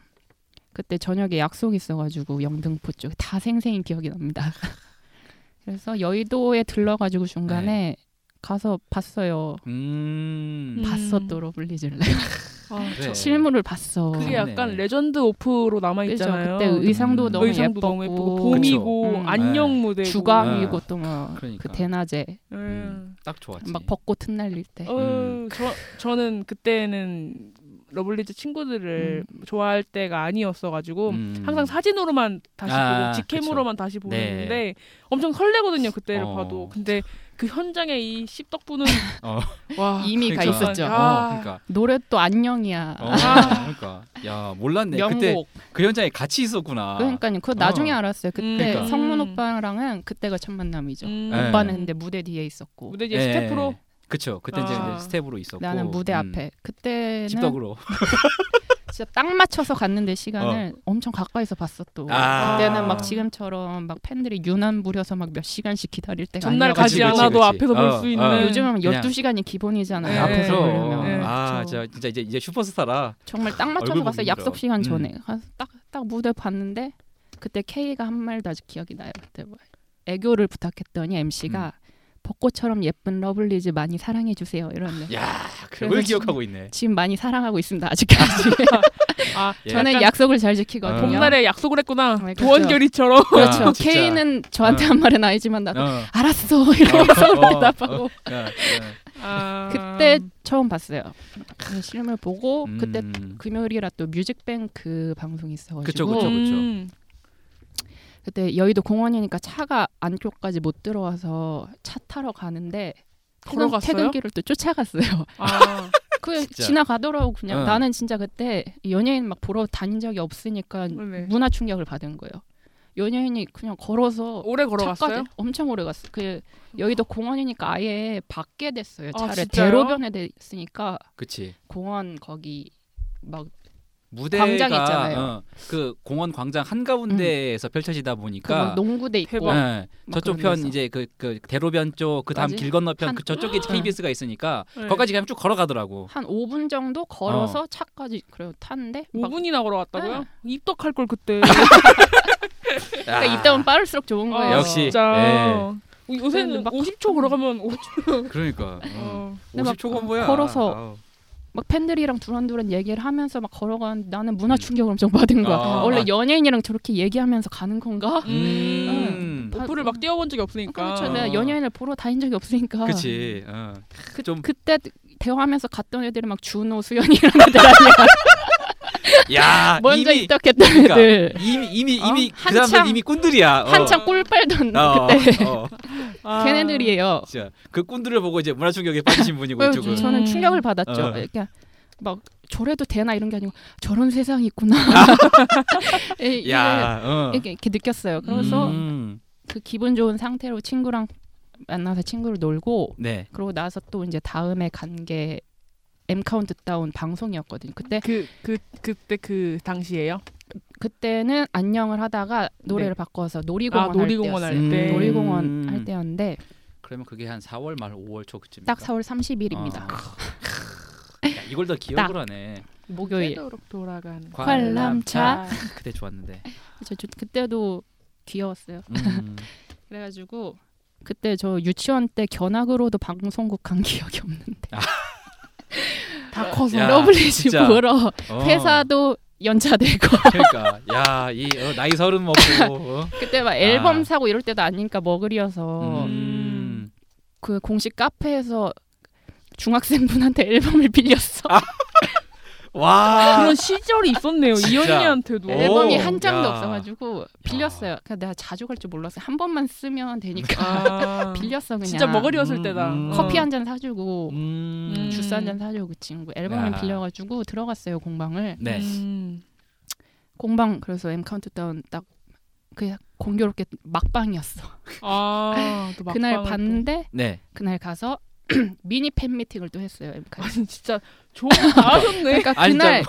그때 저녁에 약속 있어가지고 영등포 쪽에 다 생생히 기억이 납니다. [LAUGHS] 그래서 여의도에 들러가지고 중간에 가서 봤어요. 음. 또 러블리즈를 [LAUGHS] 아, 그래. 저- 실물을 봤어. 그게. 약간 legend off로 남아? 있잖아요. 그때 의상도 음. 너무 의상도 예뻤고, 너무 예쁘고 봄이고 그쵸. 음. 안녕 네. 무대 주광이고 또 막그 그러니까. 대낮에 음. 딱 좋았지. 막 벚꽃 흩날릴 때. 어, 음. 저 저는 그때는 러블리즈 친구들을 좋아할 때가 아니었어가지고 음. 항상 사진으로만 다시 아, 보고 직캠으로만 다시 네. 보는데 엄청 설레거든요 그때를 어. 봐도 근데 그 현장에 이 씹덕분은 [LAUGHS] 어. 와 이미 가 그러니까. 있었죠. 어, 아. 그러니까. 노래 또 안녕이야. 어, 아. 그러니까. 야 몰랐네. 그때 명곡. 그 현장에 같이 있었구나. 그러니까요. 그거 나중에 어. 알았어요. 그때 음. 그러니까. 성문 오빠랑은 그때가 첫 만남이죠. 음. 네. 오빠는 근데 무대 뒤에 있었고 무대 뒤에 예, 스태프로 예. 그쵸. 그때 이제 아. 스텝으로 있었고. 나는 무대 음. 앞에. 그때는 씹덕으로. [LAUGHS] 진짜 딱 맞춰서 갔는데 시간을 엄청 가까이서 봤어 또. 어. 아. 그때는 막 지금처럼 막 팬들이 유난 부려서 막 몇 시간씩 기다릴 때가 전날 가지 않아도 그치. 앞에서 볼 어, 수 있는 어. 요즘은 그냥- 12시간이 기본이잖아요. 네. 앞에서. 보려면. 네, 아. 진짜 진짜 이제 이제 슈퍼스타라. 정말 딱 맞춰서. 보기 약속. 시간 음. 전에 가서 딱딱 무대 봤는데 그때 K가 한 말도 아직 기억이 나요. 그때 뭐 애교를 부탁했더니 MC가 음. 벚꽃처럼 예쁜 러블리즈 많이 사랑해 주세요. 이러는데 야, 그걸 기억하고 있네. 지금 많이 사랑하고 있습니다. 아직까지. [LAUGHS] 아 예. 저는 약간 약속을 잘 지키거든요. 봄날에 약속을 했구나 네, 그렇죠. 도원결의처럼 그렇죠. 야, 진짜. K는 저한테 한 말은 아니지만 나도 어. 알았어 이러면서 어, 어, 대답하고 어, 야, 야. 아... 그때 처음 봤어요. 그 실물 보고 그때 음. 금요일이라 또 뮤직뱅크 방송이 있어가지고 그쵸, 그쵸, 그쵸. 음. 그때 여의도 공원이니까 차가 안쪽까지 못 들어와서 차 타러 가는데 걸어갔어요? 퇴근길을 또 쫓아갔어요. 아, [LAUGHS] 그. 지나가더라고 그냥 어. 나는 진짜 그때 연예인 막 보러 다닌 적이 없으니까 네. 문화 충격을 받은 거예요. 연예인이 그냥 걸어서 오래 걸어갔어요? 엄청 오래 갔어. 그 여의도 공원이니까 아예 밖에 됐어요. 아, 차를 진짜요? 대로변에 됐으니까 그치. 공원 거기 막 무대가 광장 있잖아요. 어, 그 공원 광장 한 가운데에서 펼쳐지다 그 보니까 막 농구대 있고. 예, 막 저쪽 편 데서. 이제 그, 그 대로변 쪽 그 다음 맞지? 길 건너편 한- 그 저쪽에 KBS가 있으니까 네. 거기까지 그냥 쭉 걸어가더라고. 한 5분 정도 걸어서 어. 차까지 그래요 탔는데 막 5분이나 걸어갔다고요? 네. 입덕할 걸 그때. [LAUGHS] 그러니까 이따면 빠를수록 좋은 거예요. 아. 역시. 진짜. 요새는 막 50초 걸어가면 50초. 그러니까 어. 어. 근데 막 50초 건보야. 걸어서 아우. 막 팬들이랑 두런두런 얘기를 하면서 막 걸어가는 나는 문화 충격을 엄청 받은 거야. 아. 원래 연예인이랑 저렇게 얘기하면서 가는 건가? 음. 오프를 막 뛰어본 적이 없으니까. 그렇죠. 내가 연예인을 보러 다닌 적이 없으니까. 그치. 어. 그, 좀- 그때 대화하면서 갔던 애들이 막 준호, 수연이 이런 애들 아니야. [LAUGHS] 야 먼저 이미 입덕했던 그러니까 애들. 이미 이미 어? 이미 그 한참- 사람들 이미 꾼들이야. 어. 한창 꿀 빨던 어, 그때 어. 아. 걔네들이에요. 진짜 그 꾼들을 보고 이제 문화 충격에 빠지신 분이고 그래서 이쪽은. 저는 음. 충격을 받았죠. 어. 이렇게 막 저래도 되나 이런 게 아니고 저런 세상이 있구나. 이- [LAUGHS] 이게 야, 어. 이렇게, 이렇게 느꼈어요. 그래서 음. 그 기분 좋은 상태로 친구랑 만나서 친구를 놀고 네. 그러고 나서 또 이제 다음에 간게 M 카운트다운 방송이었거든요. 그때 그, 그, 그 때 그 당시에요? 그때는 안녕을 하다가 노래를 바꿔서 놀이공원, 아, 놀이공원 할할 때였어요. 때. 놀이공원 음. 할 때였는데 그러면 그게 한 4월 말 5월 초쯤. 딱 4월 30일입니다. 야, 이걸 더 기억을 하네. 목요일. 되도록 돌아가는 관람차. [LAUGHS] 그때 좋았는데. 저, 저 그때도 귀여웠어요. 음. [LAUGHS] 그래가지고 그때 저 유치원 때 견학으로도 방송국 간 기억이 없는데 [LAUGHS] 다 커서 야, 러블리즈. 보러 어. 회사도 연차내고 그러니까 야이 어, 나이 서른 먹고 어? 그때 막 앨범 아. 사고 이럴 때도 아니니까 muggle이어서 음. 그 공식 카페에서 중학생분한테 앨범을 빌렸어. [LAUGHS] 와 그런 시절이 있었네요. 이현이한테도. 오. 앨범이 한 장도 야. 없어가지고 빌렸어요. 그냥 내가 자주 갈 줄 몰랐어요. 한 번만 쓰면 되니까 아. [LAUGHS] 빌렸어 그냥. 진짜 muggle이었을 음, 때다. 음. 커피 한 잔 사주고 음. 음. 주스 한 잔 사주고 그 친구 앨범을 야. 빌려가지고 들어갔어요 공방을. 네. 음. 공방 그래서 M 카운트다운 딱그 공교롭게 막방이었어. 아, 또 [LAUGHS] 그날. 봤는데 네. 그날 가서 [CLEARS THROAT] 미니 팬 미팅을 또 했어요. 엠카에서. 아니 진짜 좋은 하셨네. 그러니까 아니, 그날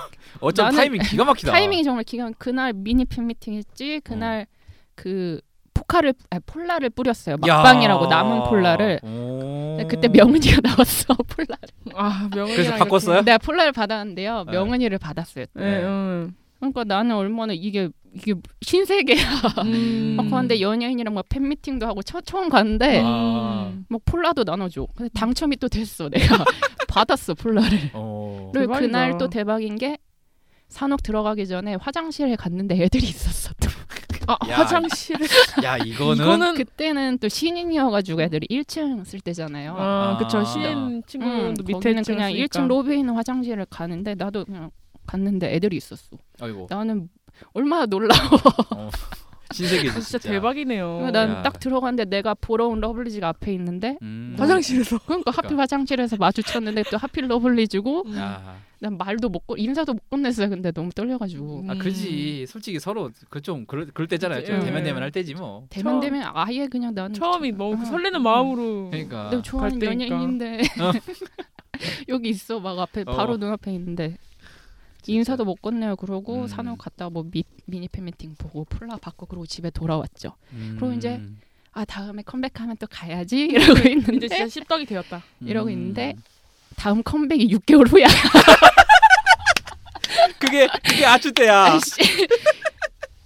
나는 타이밍 기가 막히다. 타이밍이 정말 기가 그날 미니 팬 미팅 했지. 그날 그 포카를 아니, 폴라를 뿌렸어요. 야. 막방이라고 남은 폴라를. 오. 그때 명은이가 나왔어 [LAUGHS] 폴라를. 아 명언이 그래서 바꿨어요? 내가 폴라를 받았는데요. 네. 명은이를 받았어요. 네, 음. 그러니까 나는 얼마나 이게 이게 신세계야. 음. 막 그런데 연예인이랑 막 팬미팅도 하고 처, 처음 갔는데 아. 막 폴라도 나눠줘. 근데 당첨이 또 됐어. 내가 [LAUGHS] 받았어 폴라를. 어. 그리고 대박이다. 그날 또 대박인 게 산옥 들어가기 전에 화장실에 갔는데 애들이 있었어. 또. 아 야, 화장실에 야 이거는, 이거는 그때는 또 신인이어가지고 애들이 1층 쓸 때잖아요. 아 그쵸 아. 신인 친구도 음, 밑에 거기는 그냥 있으니까. 1층 로비에 있는 화장실을 가는데 나도 그냥 갔는데 애들이 있었어. 아이고 나는 얼마나 놀라워. 어. 신세계지 아, 진짜 대박이네요. 야. 난딱 들어갔는데 내가 보러 온 러블리즈가 앞에 있는데 음. 화장실에서 [LAUGHS] 그러니까 하필 그러니까. 화장실에서 마주쳤는데 또 하필 러블리즈고 음. 야. 난 말도 못 건, 인사도 못 건넸어요. 근데 너무 떨려가지고 음. 아 그지 솔직히 서로 그 좀 그럴, 그럴 때잖아요 좀 네. 대면 대면 할 때지 뭐 대면 되면 아예 그냥 나는 처음이 너무 그 아, 설레는 음. 마음으로 그러니까 내가 좋아하는. 연예인인데 어. [LAUGHS] 여기 있어 막 앞에 어. 바로 눈앞에 있는데 진짜. 인사도 못 건네요. 그러고 음. 산업 갔다 뭐 미, 미니 팬미팅 보고 폴라 받고 그러고 집에 돌아왔죠. 그리고 이제 음. 아 다음에 컴백하면 또 가야지 [LAUGHS] 이러고 있는데 이제 진짜 씹덕이 되었다. 이러고 음. 있는데 다음 컴백이 6개월 후야. 그게 그게 아주 때야 [LAUGHS] 아이씨.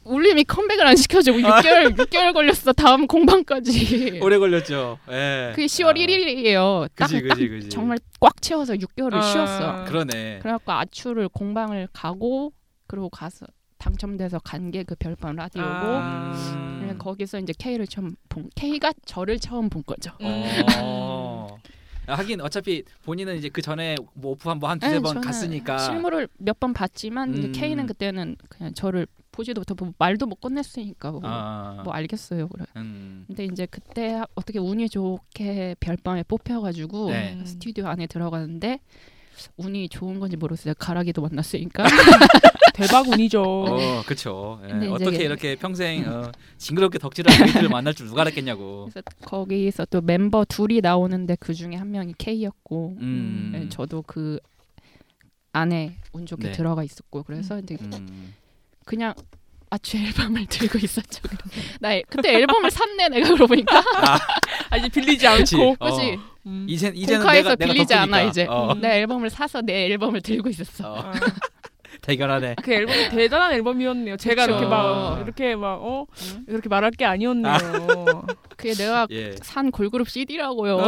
울림이 컴백을 안 시켜주고 6개월 6개월 걸렸어. 다음 공방까지. [LAUGHS] 오래 걸렸죠 예 그게 10월 아. 1일이에요. 딱, 그지 딱 그지 그지 정말 꽉 채워서 6개월을 아. 쉬었어. 그러네 그래갖고 아추를 공방을 가고 그리고 가서 당첨돼서 간 게 그 별밤 라디오고 아. 그냥 거기서 이제 K를 처음 본 K가 저를 처음 본 거죠. 어. 아, [LAUGHS] 하긴 어차피 본인은 이제 그 전에 뭐 오프 한번 한 두세 아니, 번 갔으니까 실물을 몇 번 봤지만 이제 음. K는 그때는 그냥 저를 보지도 못하고 뭐 말도 못 건넸으니까 뭐, 아, 뭐 알겠어요. 그래. 음. 근데 이제 그때 어떻게 운이 좋게 별밤에 뽑혀가지고 네. 음. 스튜디오 안에 들어가는데 운이 좋은 건지 모르겠어요. 가락이도 만났으니까. [LAUGHS] 대박 운이죠. 어, 그렇죠. 예, 어떻게 이렇게 [LAUGHS] 평생 어, 징그럽게 덕질하는 아이들을 만날 줄 누가 알았겠냐고. 그래서 거기서 또 멤버 둘이 나오는데 그 중에 한 명이 K였고 음. 네, 저도 그 안에 운 좋게 네. 들어가 있었고 그래서 이제 음. 그냥 아주 앨범을 들고 있었죠. 나 앨- 그때 앨범을 샀네 내가 그러고 보니까 아 이제 빌리지. 않고. 어. 그지 음. 이제 이제는 내가 내가 빌리지 않아 덕후니까. 이제 어. 내 앨범을 사서 내 앨범을 들고 있었어. 어, 아, [LAUGHS] 대결하네. 그 앨범이 대단한 앨범이었네요. 제가 그쵸. 이렇게 막 이렇게 막어 응? 이렇게 말할 게 아니었네요. [LAUGHS] 그게 내가 예. 산 걸그룹 CD라고요.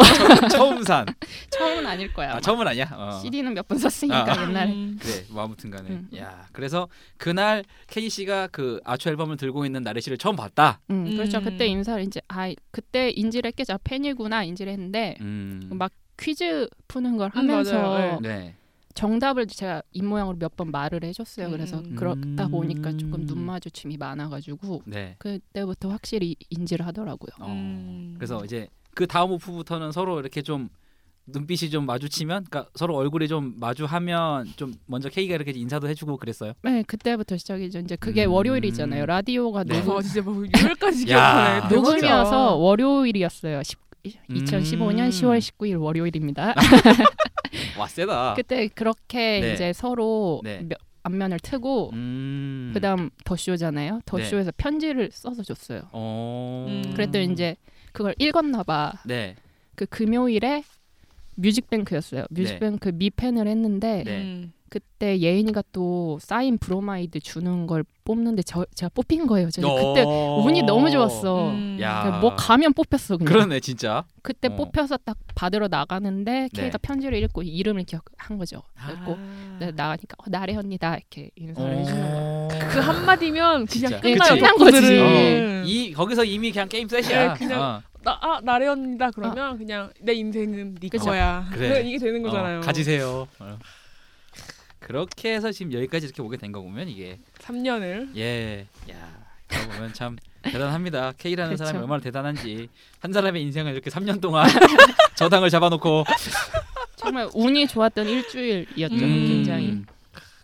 처음 산. [LAUGHS] 처음은 아닐 거야. 아. 처음은 아니야. 어. CD는 몇 번 샀으니까 아. 옛날에. 음. 그래 뭐 아무튼간에 음. 야 그래서 그날 K 씨가 그 아초 앨범을 들고 있는 나래 씨를 처음 봤다. 음, 그렇죠. 음. 그때 인사를 이제 아 그때 인지를 했겠죠. 팬이구나 인지를 했는데 음. 막 퀴즈 푸는 걸 음, 하면서 맞아요. 네. 정답을 제가 입 모양으로 몇 번 말을 해줬어요. 그래서 음. 그러다 보니까 조금 음. 눈 마주침이 많아가지고 네. 그때부터 확실히 인지를 하더라고요. 어. 음. 그래서 이제 그 다음 오프부터는 서로 이렇게 좀 눈빛이 좀 마주치면, 그러니까 서로 얼굴이 좀 마주하면 좀 먼저 K가 이렇게 인사도 해주고 그랬어요. 네, 그때부터 시작이죠. 이제 그게 음. 월요일이잖아요. 라디오가 네. 녹음, 와 진짜 뭐 요일까지 [LAUGHS] 야. 기억하네. 녹음이어서 월요일이었어요. 10, 2015년 음. 10월 19일 월요일입니다. [LAUGHS] [LAUGHS] 와 세다. 그때 그렇게 네. 이제 서로 네. 몇- 앞면을 트고 음. 그다음 더쇼잖아요. 더쇼에서 편지를 써서 줬어요. 어. 음. 그랬더니 이제 그걸 읽었나 봐. 네. 그 금요일에 뮤직뱅크였어요. 뮤직뱅크 미팬을 했는데 네. 음. 그때 예인이가 또 사인 브로마이드 주는 걸 뽑는데 저 제가 뽑힌 거예요. 제가 그때 어. 운이 너무 좋았어. 음. 야. 그러니까 뭐 가면 뽑혔어 그냥. 그러네 진짜. 그때 어. 뽑혀서 딱 받으러 나가는데 네. K가 편지를 읽고 이름을 기억한 거죠. 그리고 아. 네, 나가니까 어, 나래 언니다 이렇게 인사를 어. 해주는 거야. 그 한마디면. 그냥 끝나요. 끝난 거지. 어. 이 거기서 이미 그냥 게임 셋이야. 네, 그냥 어. 나, 아, 나래언니다 그러면 그냥 내 인생은 네 그죠. 거야. 그래. 이게 되는 거잖아요. 어, 가지세요. 어. 그렇게 해서 지금 여기까지 이렇게 오게 된 거 보면 이게 3년을 예, 야, 그거 보면 참 대단합니다. K라는 그쵸. 사람이 얼마나 대단한지 한 사람의 인생을 이렇게 3년 동안 [LAUGHS] 저당을 잡아놓고 정말 운이 좋았던 일주일이었죠. 음. 굉장히.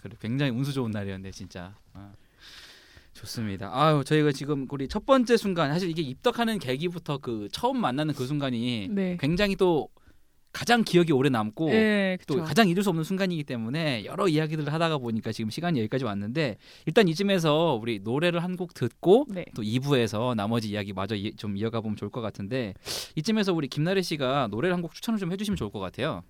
그래, 굉장히 운수 좋은 날이었는데 진짜. 아, 좋습니다. 아유 저희가 지금 우리 첫 번째 순간 사실 이게 입덕하는 계기부터 그 처음 만나는 그 순간이 네. 굉장히 또 가장 기억이 오래 남고 예, 또. 가장 잊을 수 없는 순간이기 때문에 여러 이야기들을 하다가 보니까 지금 시간이 여기까지 왔는데 일단 이쯤에서 우리 노래를 한 곡 듣고 네. 또 2부에서 나머지 이야기 마저 이- 좀 이어가 보면 좋을 것 같은데 이쯤에서 우리 김나래 씨가 노래를 한 곡 추천을 좀 해주시면 좋을 것 같아요.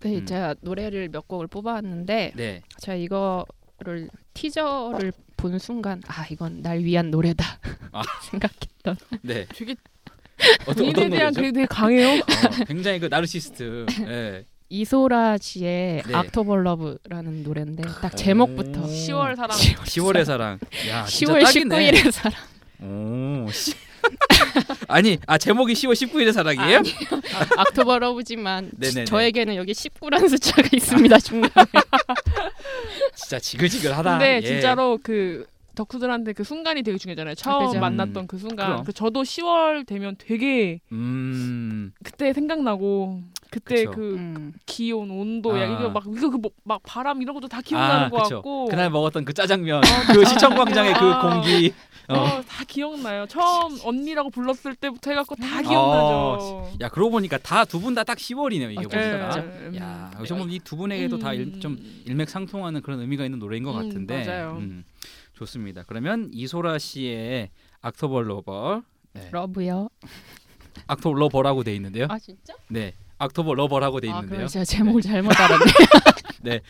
네, 음. 제가 노래를 몇 곡을 뽑아왔는데 네. 제가 이거를 티저를 본 순간 아 이건 날 위한 노래다 아. [LAUGHS] 생각했던 네. 되게 어떤 본인에 어떤 대한 노래죠? 그게 되게 강해요. [LAUGHS] 어, [LAUGHS] 굉장히 그 나르시스트. 네. 이소라 씨의 네. October Love라는 노래인데 딱 제목부터 오. 10월 사랑. 10월의 사랑. 야, 진짜 10월 딱이네. 19일의 사랑 오. 씨. [LAUGHS] 아니, 아 제목이 10월 19일의 사랑이에요? 아니요. October Love지만 네네네. 저에게는 여기 19라는 숫자가 있습니다 중간에 진짜 지글지글하다. 근데 예. 진짜로 그 덕후들한테 그 순간이 되게 중요하잖아요. 처음 그죠. 만났던 그 순간. 그럼. 그 저도 10월 되면 되게 음. 그때 생각나고 그때 그쵸. 그 음. 기온 온도, 야 아. 이거 막 이거 그 막 바람 이런 것도 다 기억나는 아, 것 그쵸. 같고. 그날 먹었던 그 짜장면, 그 시청 광장의 그 아. 공기. 어. 어, 다 기억나요. 처음 언니라고 불렀을 때부터 해갖고 다 어, 기억나죠. 야 그러고 보니까 다 두 분 다 딱 10월이네요 이게 어, 보니까. 음. 야 여기서 보면 이두 분에게도 다좀 음. 일맥상통하는 그런 의미가 있는 노래인 것 음, 같은데. 맞아요. 음, 좋습니다. 그러면 이소라 씨의 October Lover, 네. Love요 October Lover라고 돼 있는데요. 아 진짜? 네, October Lover라고 돼아 있는데요. 그럼 제가 제목을 잘못 [LAUGHS] 알았네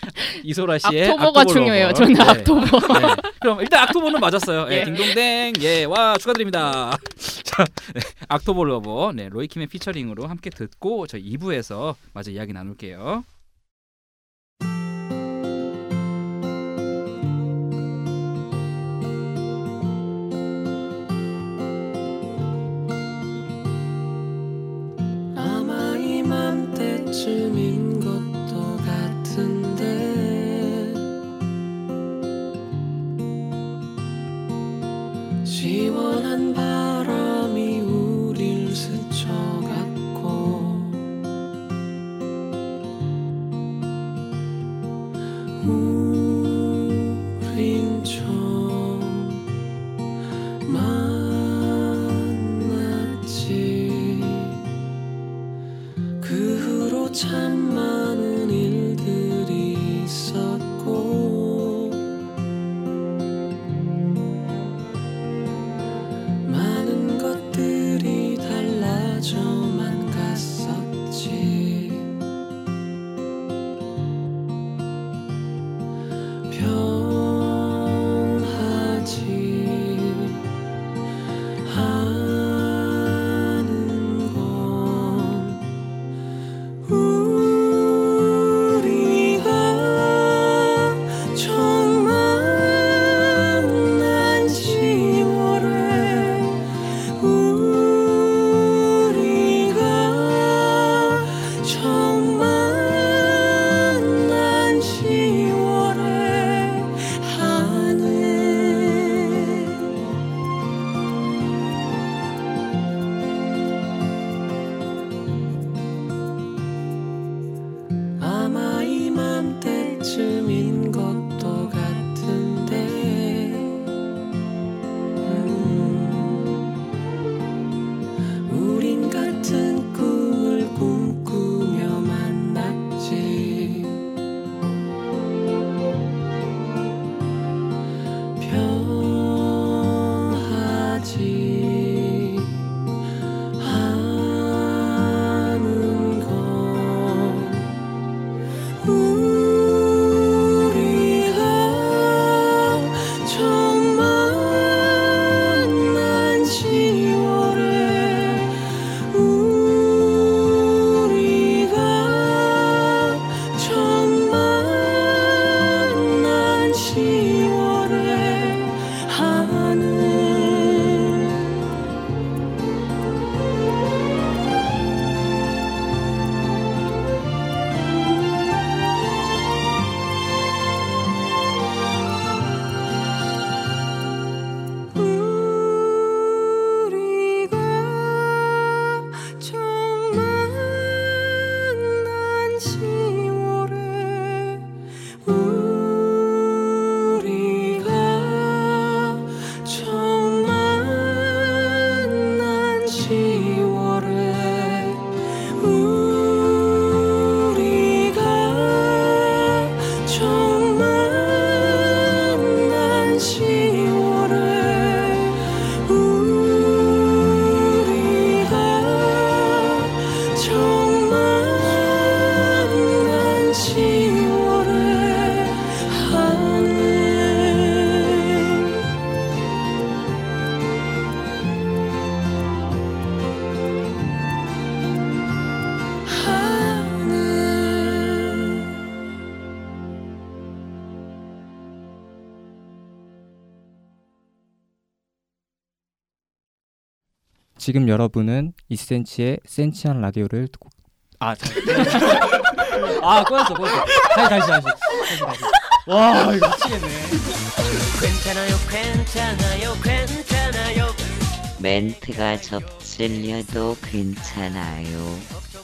이소라 씨의 October가 October 중요해요 Lover. 저는 네. October 네. 그럼 일단 October는 맞았어요. 예, 예. 딩동댕. 예, 와 축하드립니다. [LAUGHS] 자, 네, 악토버 러버, 네, 로이킴의 피처링으로 함께 듣고 저희 2부에서 마저 이야기 나눌게요. 이맘 지금 여러분은 2cm의 센치한 라디오를 듣고 아, 잘. [LAUGHS] 아, 꺼졌어, 꺼졌어. 다시, 다시, 다시. 다시, 다시. 와, 이거 미치겠네. 괜찮아요 괜찮아요 괜찮아요 멘트가 접질려도 괜찮아요.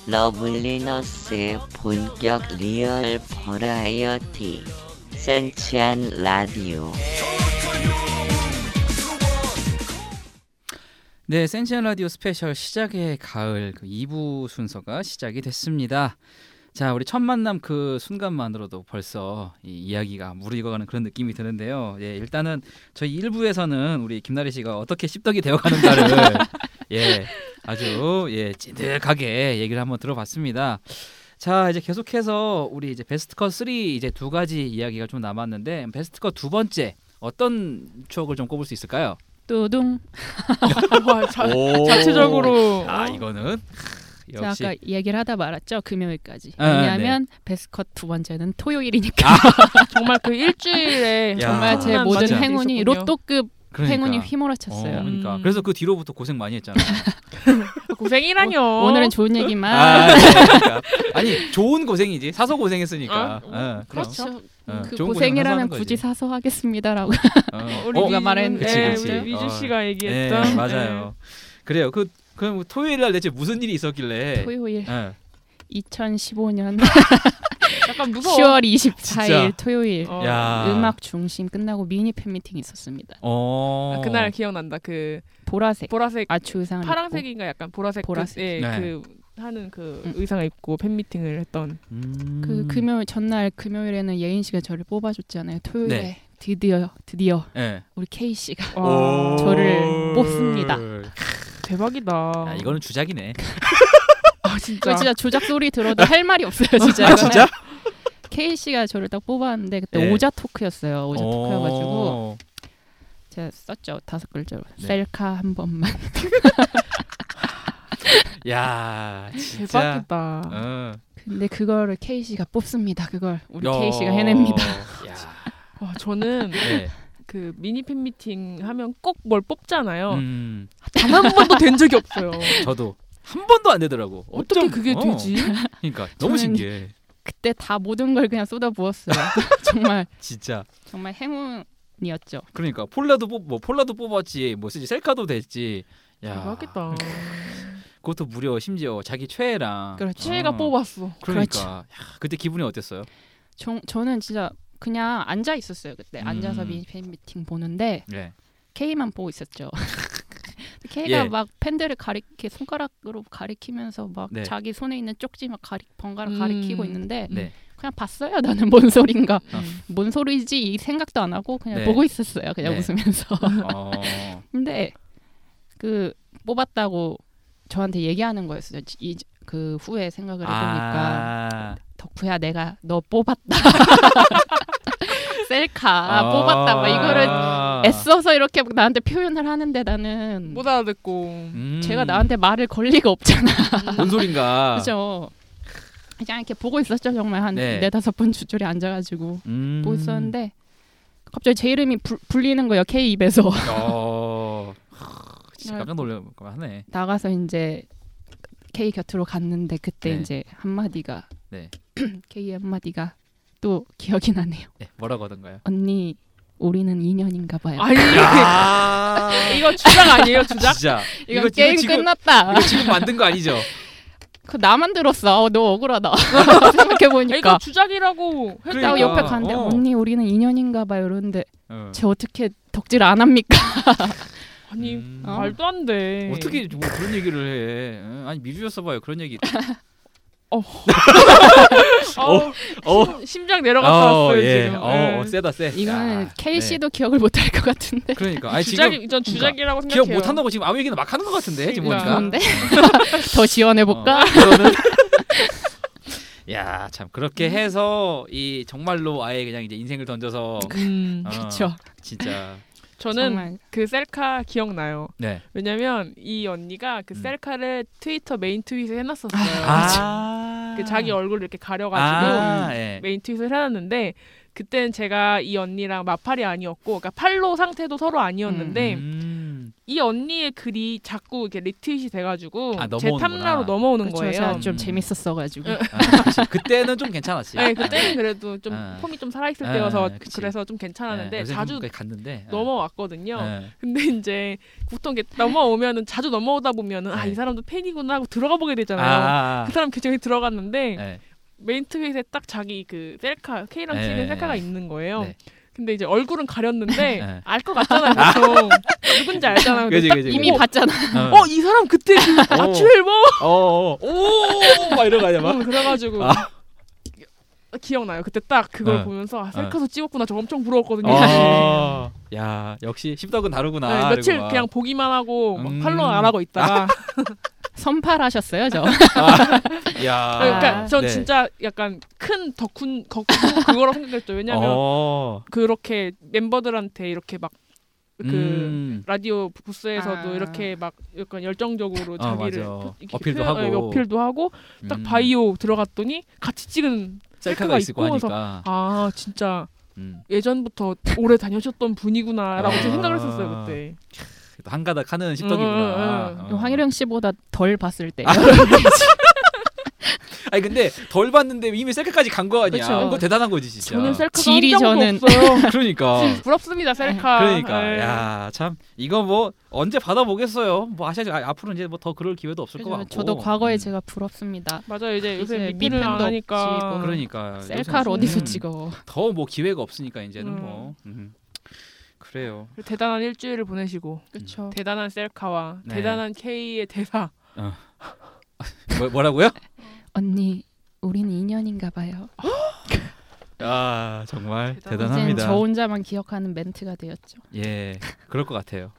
러블리너스의 본격 리얼 버라이어티 센치한 라디오 네, 센치한 라디오 스페셜 시작의 가을 그 2부 순서가 시작이 됐습니다. 자, 우리 첫 만남 그 순간만으로도 벌써 이 이야기가 무르익어가는 그런 느낌이 드는데요. 예, 일단은 저희 1부에서는 우리 김나래 씨가 어떻게 씹덕이 되어가는가를 [LAUGHS] 예, 아주 예 찐득하게 얘기를 한번 들어봤습니다. 자, 이제 계속해서 우리 이제 베스트 컷 3 이제 두 가지 이야기가 좀 남았는데 베스트 컷 두 번째 어떤 추억을 좀 꼽을 수 있을까요? 뚜둥. [LAUGHS] 와, 자, 오. 자체적으로 아 이거는 제가 역시 아까 얘기를 하다 말았죠. 금요일까지. 아, 왜냐하면 베스컷 두 번째는 토요일이니까 아, [LAUGHS] 정말 그 일주일에 야. 정말 제 엄청난 모든 맛이 행운이. 로또급 그러니까. 행운이 어, 휘몰아쳤어요. 그러니까 음. 그래서 그 뒤로부터 고생 많이 했잖아. [LAUGHS] 고생이라뇨. 오 늘은 좋은 얘기만. 아, 그러니까. 아니 좋은 고생이지 사서 고생했으니까. 어? 어, 그럼. 그렇죠. 어, 그 고생이라면. 굳이 사서 하겠습니다라고. 어. [LAUGHS] 우리 어, 미주, 말했는데. 그치, 예, 그치. 우리 미주 어. 씨가 네, 얘기했던 맞아요. 그래요. 그 그럼 토요일 날 대체 무슨 일이 있었길래? 토요일 예. 2015년 예. [LAUGHS] 약간 무서워. 10월 24일 진짜. 토요일 어. 야. 음악 중심 끝나고 미니 팬미팅이 있었습니다. 어. 아, 그날 기억난다. 그 보라색 보라색, 아추 입고 파란색인가 약간 보라색, 보라색. 그, 예, 네. 그 하는 그 음. 의상을 입고 팬미팅을 했던. 음. 그 금요일 전날 금요일에는 예인 씨가 저를 뽑아줬잖아요. 토요일에 네. 드디어 드디어 예. 우리 K 씨가 와, 저를 뽑습니다. 대박이다. 야, 이거는 주작이네. 아 진짜. 그 진짜 조작 소리 들어도 할 말이 없어요, 진짜. 아 진짜? [LAUGHS] K 씨가 저를 딱 뽑았는데 그때 네. 오자 토크였어요. 오자 토크여가지고 어. 제가 썼죠 다섯 글자로 네. 셀카 한 번만. [LAUGHS] [LAUGHS] 야, 진짜. 대박이다. 어. 근데 그거를 K 씨가 뽑습니다. 그걸 우리 야. K 씨가 해냅니다. [LAUGHS] 야. 와 저는 네. 그 미니 팬미팅 하면 꼭 뭘 뽑잖아요. 음. 단한 번도 된 적이 없어요. 저도 한 번도 안 되더라고. 어떻게 어쩜- 그게 어. 되지? 그러니까 너무 신기해. 그때 다 모든 걸 그냥 쏟아 부었어요. [LAUGHS] 정말 진짜. 정말 행운이었죠. 그러니까 폴라도 뽑, 뭐 폴라도 뽑았지, 뭐 쓰지 셀카도 됐지. 야, 대박이다. 그것도 무려 심지어 자기 최애랑. 그렇죠. 최애가 어. 뽑았어. 그러니까. 야, 그때 기분이 어땠어요? 저, 저는 진짜 그냥 앉아 있었어요 그때 음. 앉아서 미 팬 미팅 보는데 네. K만 보고 있었죠. [LAUGHS] K가 예. 막 팬들을 가리키 손가락으로 가리키면서 막 네. 자기 손에 있는 쪽지 막 가리 번갈아 음. 가리키고 있는데 네. 그냥 봤어요. 나는 뭔 소린가, 어. 뭔 소리지 이 생각도 안 하고 그냥 네. 보고 있었어요. 그냥 네. 웃으면서. [LAUGHS] 어. 근데 그 뽑았다고 저한테 얘기하는 거였어요. 이 그 후에 생각을 해보니까 아. 덕후야 내가 너 뽑았다. [LAUGHS] 셀카 아. 뽑았다. 막 이거를 애써서 이렇게 나한테 표현을 하는데 나는 못 알아듣고. 음. 제가 나한테 말을 걸 리가 없잖아. [LAUGHS] 뭔 소린가? 그죠? 그냥 이렇게 보고 있었죠. 정말 한 네. 네다섯 번 주줄에 앉아가지고 음. 보고 있었는데 갑자기 제 이름이 불, 불리는 거예요. K 입에서 어. 깜짝 놀랄만하네. 나가서 이제 K 곁으로 갔는데 그때 네. 이제 한마디가 네. [CLEARS THROAT] K 한마디가 또 기억이 나네요. 네. 뭐라고 하던가요? 언니 우리는 인연인가 봐요. 아니 야. [LAUGHS] 이거 주작 아니에요 주작? [LAUGHS] 진짜. 이거, 이거 게임 지금- 끝났다. 이거 지금 만든 거 아니죠? [LAUGHS] 그 나만 들었어. 어, 너 억울하다. 생각해 이거 보니까. 주작이라고 딱 그러니까. 옆에 갔는데 어. 언니 우리는 인연인가 봐요. 이러는데 어. 쟤 어떻게 덕질 안 합니까? 아니 음. 어? 말도 안 돼. 어떻게 뭐 그런 얘기를 해? 어? 아니 미주였어 봐요 그런 얘기. [LAUGHS] [LAUGHS] 어, 어, 어. 심, 심장 내려갔다 왔어요 예. 지금. 어, 예. 어, 세다 세. 이거는 야, K 네. 씨도 기억을 못 할 것 같은데. 그러니까 아니 주작이 지금 전 주작이라고 생각해요. 기억 못 한다고 지금 아무 얘기나 막 하는 것 같은데 지금 그러니까. 보니까. 좋은데 [LAUGHS] 더 지원해 볼까? 어, 야, 참 그렇게 해서 이 정말로 아예 그냥 이제 인생을 던져서 음, 어, 그렇죠. 진짜 저는 정말 그 셀카 기억나요. 네. 왜냐면 이 언니가 그 음. 셀카를 트위터 메인 트윗에 해놨었어요. 아. 그 자기 얼굴 이렇게 가려가지고 아, 예. 메인 트윗을 해놨는데 그땐 제가 이 언니랑 마팔이 아니었고, 그러니까 팔로 상태도 서로 아니었는데 음. 이 언니의 글이 자꾸 이렇게 리트윗이 돼가지고 아, 제. 탐라로 넘어오는 그쵸, 거예요. 제가 좀 음. 재밌었어가지고. 아, 그치. 그때는 좀 괜찮았지. 네, 그때는 그래도 좀 아. 폼이 좀 살아있을 아, 때여서 그치. 그래서 좀 괜찮았는데 자주 갔는데 아. 넘어왔거든요. 네. 근데 이제 보통 이게 넘어오면은 자주 넘어오다 보면은 아 네. 이 사람도 팬이구나 하고 들어가 보게 되잖아요. 아, 그 사람 계정에 들어갔는데 네. 메인 트윗에 딱 자기 그 셀카 K랑 네. 찍은 셀카가 있는 거예요. 네. 근데 이제 얼굴은 가렸는데 [LAUGHS] 네. 알것 같잖아요. 보통 누군지 알잖아요. 그지 딱 그지. 이미 봤잖아. 어 이 사람 그때 그 아침 앨범 어, 오막 이러고 하냐 막. 어, 그래가지고 아. 기억나요. 그때 딱 그걸 어. 보면서 아, 셀카도 찍었구나. 저 엄청 부러웠거든요. 어, [LAUGHS] 야 역시 십덕은 다르구나. 네, 며칠 막. 그냥 보기만 하고 막 음. 팔로우 안 하고 있다가 [LAUGHS] 선팔하셨어요, 저. 야. 그러니까 전 네. 진짜 약간 큰 덕후 덕후 그거라고 생각했죠. 왜냐면 어. 그렇게 멤버들한테 이렇게 막 그 음. 라디오 부스에서도 아. 이렇게 막 약간 열정적으로 어, 자기를 이렇게 어필도 표현- 네, 하고. 어필도 하고 딱 음. 바이오 들어갔더니 같이 찍은 셀카가 있고 하니까. 아 진짜 음. 예전부터 오래 다녀셨던 분이구나라고 아. 좀 생각을 했었어요 그때. 또 한가닥 하는 십덕이구나. 음, 음, 어. 그 황희령 씨보다 덜 봤을 때. [LAUGHS] 아니 근데 덜 봤는데 이미 셀카까지 간 거 아니야. 그쵸. 그거 대단한 거지 진짜. 저는 셀카가 질이 한 저는- 없어요. [LAUGHS] 그러니까. 부럽습니다 셀카. 그러니까 네. 야참 이거 뭐 언제 받아보겠어요. 뭐 아시아 아, 앞으로 이제 뭐 더 그럴 기회도 없을 것 그래서 같고. 저도 과거에 음. 제가 부럽습니다. 맞아요 이제 요새 미필을 안 하니까. 그러니까 셀카를 요새는 어디서 음, 찍어? 더 뭐 기회가 없으니까 이제는 음. 뭐 음. 그래요. 대단한 일주일을 보내시고 그렇죠. 대단한 셀카와 네. 대단한 K의 대사. 뭐, 뭐라고요? 언니, 우린 인연인가 봐요. 아 정말 대단합니다. 저 혼자만 기억하는 멘트가 되었죠. 예, 그럴 것 같아요.